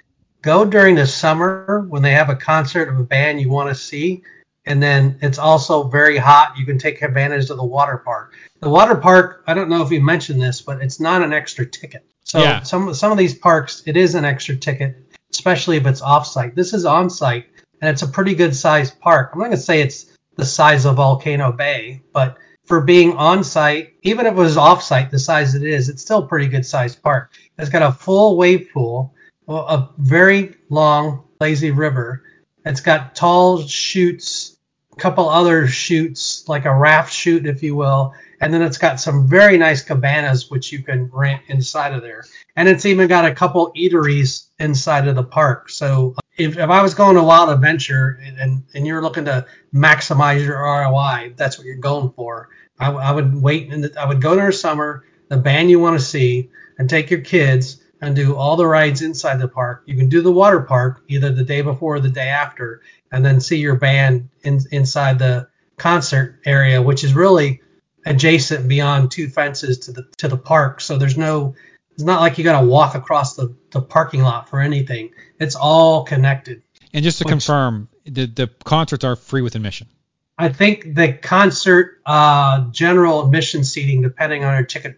go during the summer when they have a concert of a band you want to see. And then it's also very hot. You can take advantage of the water park. The water park, I don't know if you mentioned this, but it's not an extra ticket. So Yeah. some some of these parks, it is an extra ticket, especially if it's off-site. This is on-site, and it's a pretty good sized park. I'm not gonna say it's the size of Volcano Bay, but for being on site, even if it was off site, the size it is, it's still a pretty good sized park. It's got a full wave pool, a very long, lazy river. It's got tall chutes, a couple other shoots, like a raft shoot, if you will. And then it's got some very nice cabanas, which you can rent inside of there. And it's even got a couple eateries inside of the park. So uh, if, if I was going to Wild Adventure and, and you're looking to maximize your ROI, that's what you're going for. I, I would wait and I would go there summer, the band you want to see, and take your kids and do all the rides inside the park. You can do the water park either the day before or the day after, and then see your band in, inside the concert area, which is really adjacent beyond two fences to the to the park. So there's no It's not like you got to walk across the, the parking lot for anything. It's all connected. And just to Which- confirm, the the concerts are free with admission. I think the concert uh, general admission seating, depending on your ticket,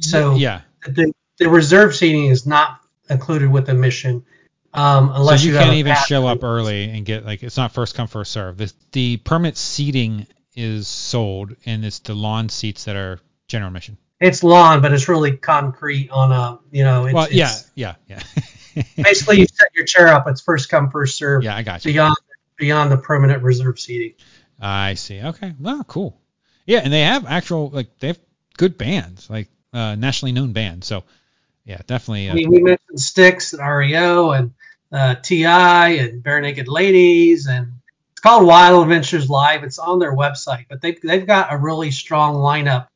So- yeah, the, the reserve seating is not included with admission. Um, so unless you can't even show up early and get like it's not first come first serve. The the permit seating is sold, and it's the lawn seats that are general admission. It's lawn, but it's really concrete on a, you know, it's, well, yeah, it's- yeah, yeah, basically you set your chair up. It's first come first serve. yeah. I got you. Beyond beyond the permanent reserve seating. I see. Okay. Well, cool. Yeah, and they have actual like they have good bands, like uh, nationally known bands. So yeah, definitely. I Uh, mean, we mentioned Styx and REO and uh, T.I and Barenaked Ladies, and it's called Wild Adventures Live. It's on their website, but they've they've got a really strong lineup.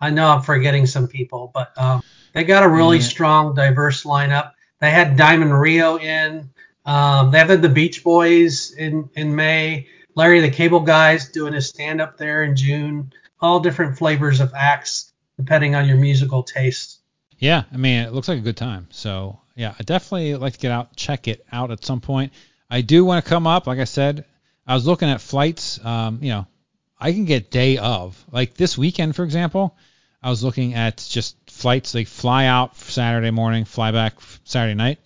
I know I'm forgetting some people, but um, they got a really Yeah. strong, diverse lineup. They had Diamond Rio in. Um, they have the Beach Boys in in May. Larry the Cable Guy's doing his stand up there in June. All different flavors of acts depending on your musical taste. Yeah, I mean, it looks like a good time. So yeah, I definitely like to get out, check it out at some point. I do want to come up. Like I said, I was looking at flights. Um, you know, I can get day of. Like this weekend, for example, I was looking at just flights. They fly out Saturday morning, fly back Saturday night.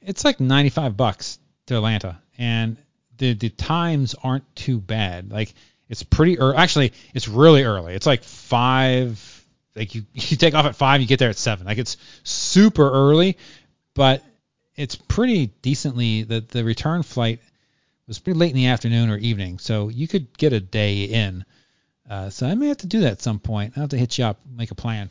It's like 95 bucks to Atlanta, and the the times aren't too bad. Like it's pretty early. Actually, it's really early. It's like five. Like you, you take off at five, you get there at seven. Like it's super early, but it's pretty decently. The the return flight was pretty late in the afternoon or evening, so you could get a day in. Uh, so I may have to do that at some point. I'll have to hit you up, make a plan.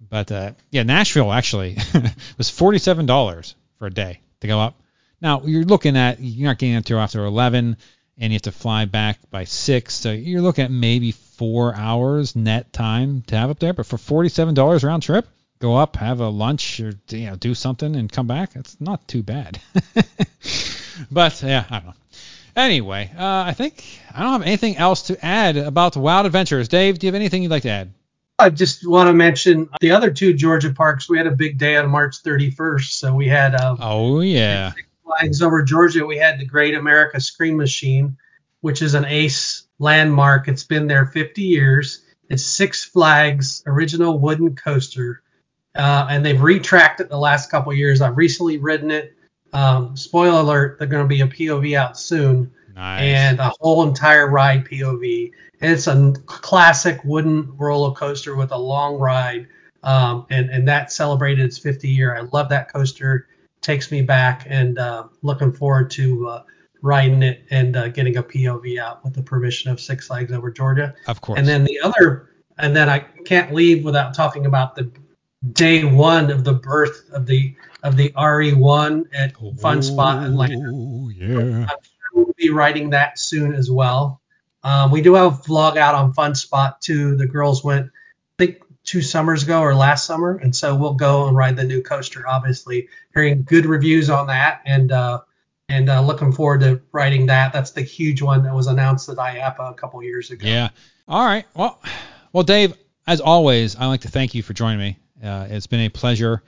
But uh, yeah, Nashville actually was forty-seven dollars for a day to go up. Now you're looking at you're not getting until after eleven, and you have to fly back by six, so you're looking at maybe four hours net time to have up there. But for forty-seven dollars round trip, go up, have a lunch, or you know do something and come back. It's not too bad. but yeah, I don't know. Anyway, uh, I think I don't have anything else to add about the Wild Adventures. Dave, do you have anything you'd like to add? I just want to mention the other two Georgia parks. We had a big day on March 31st. So we had uh, Oh yeah, flags over Georgia. We had the Great American Scream Machine, which is an ace landmark. It's been there 50 years. It's Six Flags original wooden coaster, uh, and they've retracked it the last couple of years. I've recently ridden it. Um, spoiler alert: they're going to be a POV out soon nice. and a whole entire ride POV. And it's a classic wooden roller coaster with a long ride, um, and and that celebrated its 50 year. I love that coaster. Takes me back, and uh, looking forward to uh, riding it and uh, getting a POV out with the permission of Six Flags Over Georgia. of course. And then the other, and then I can't leave without talking about the day one of the birth of the of the RE1 at Fun Spot Atlanta. Oh yeah. I'm sure we'll be writing that soon as well. Um, we do have a vlog out on Fun Spot too. The girls went, I think, two summers ago or last summer, and so we'll go and ride the new coaster. Obviously, hearing good reviews on that, and uh, and uh, looking forward to riding that. That's the huge one that was announced at IAAPA a couple years ago. Yeah. All right. Well, well, Dave, as always, I'd like to thank you for joining me. Uh, it's been a pleasure.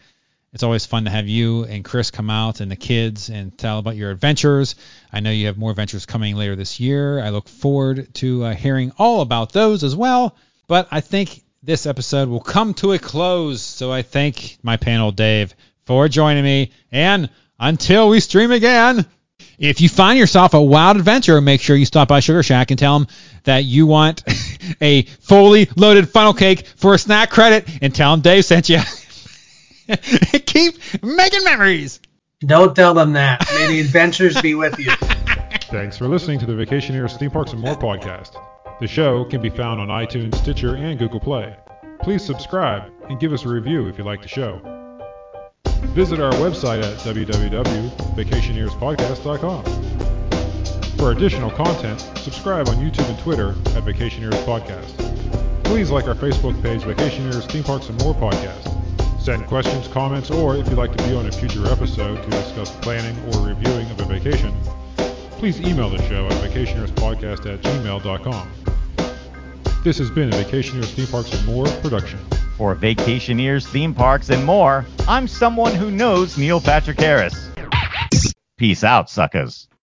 It's always fun to have you and Chris come out and the kids and tell about your adventures. I know you have more adventures coming later this year. I look forward to uh, hearing all about those as well. But I think this episode will come to a close. So I thank my panel, Dave, for joining me. And until we stream again, if you find yourself a wild adventure, make sure you stop by Sugar Shack and tell them that you want a fully loaded funnel cake for a snack credit and tell them Dave sent you. Keep making memories. Don't tell them that. May the adventures be with you. Thanks for listening to the Vacationeers Theme Parks and More podcast. The show can be found on iTunes, Stitcher, and Google Play. Please subscribe and give us a review if you like the show. Visit our website at www.vacationeerspodcast.com. For additional content, subscribe on YouTube and Twitter at Vacationeers Podcast. Please like our Facebook page, Vacationeers Theme Parks and More Podcast. Send questions, comments, or if you'd like to be on a future episode to discuss planning or reviewing of a vacation, please email the show at vacationeerspodcast at gmail.com. This has been a Vacationeers Theme Parks and More production. For Vacationeers Theme Parks and More, I'm someone who knows Neil Patrick Harris. Peace out, suckers.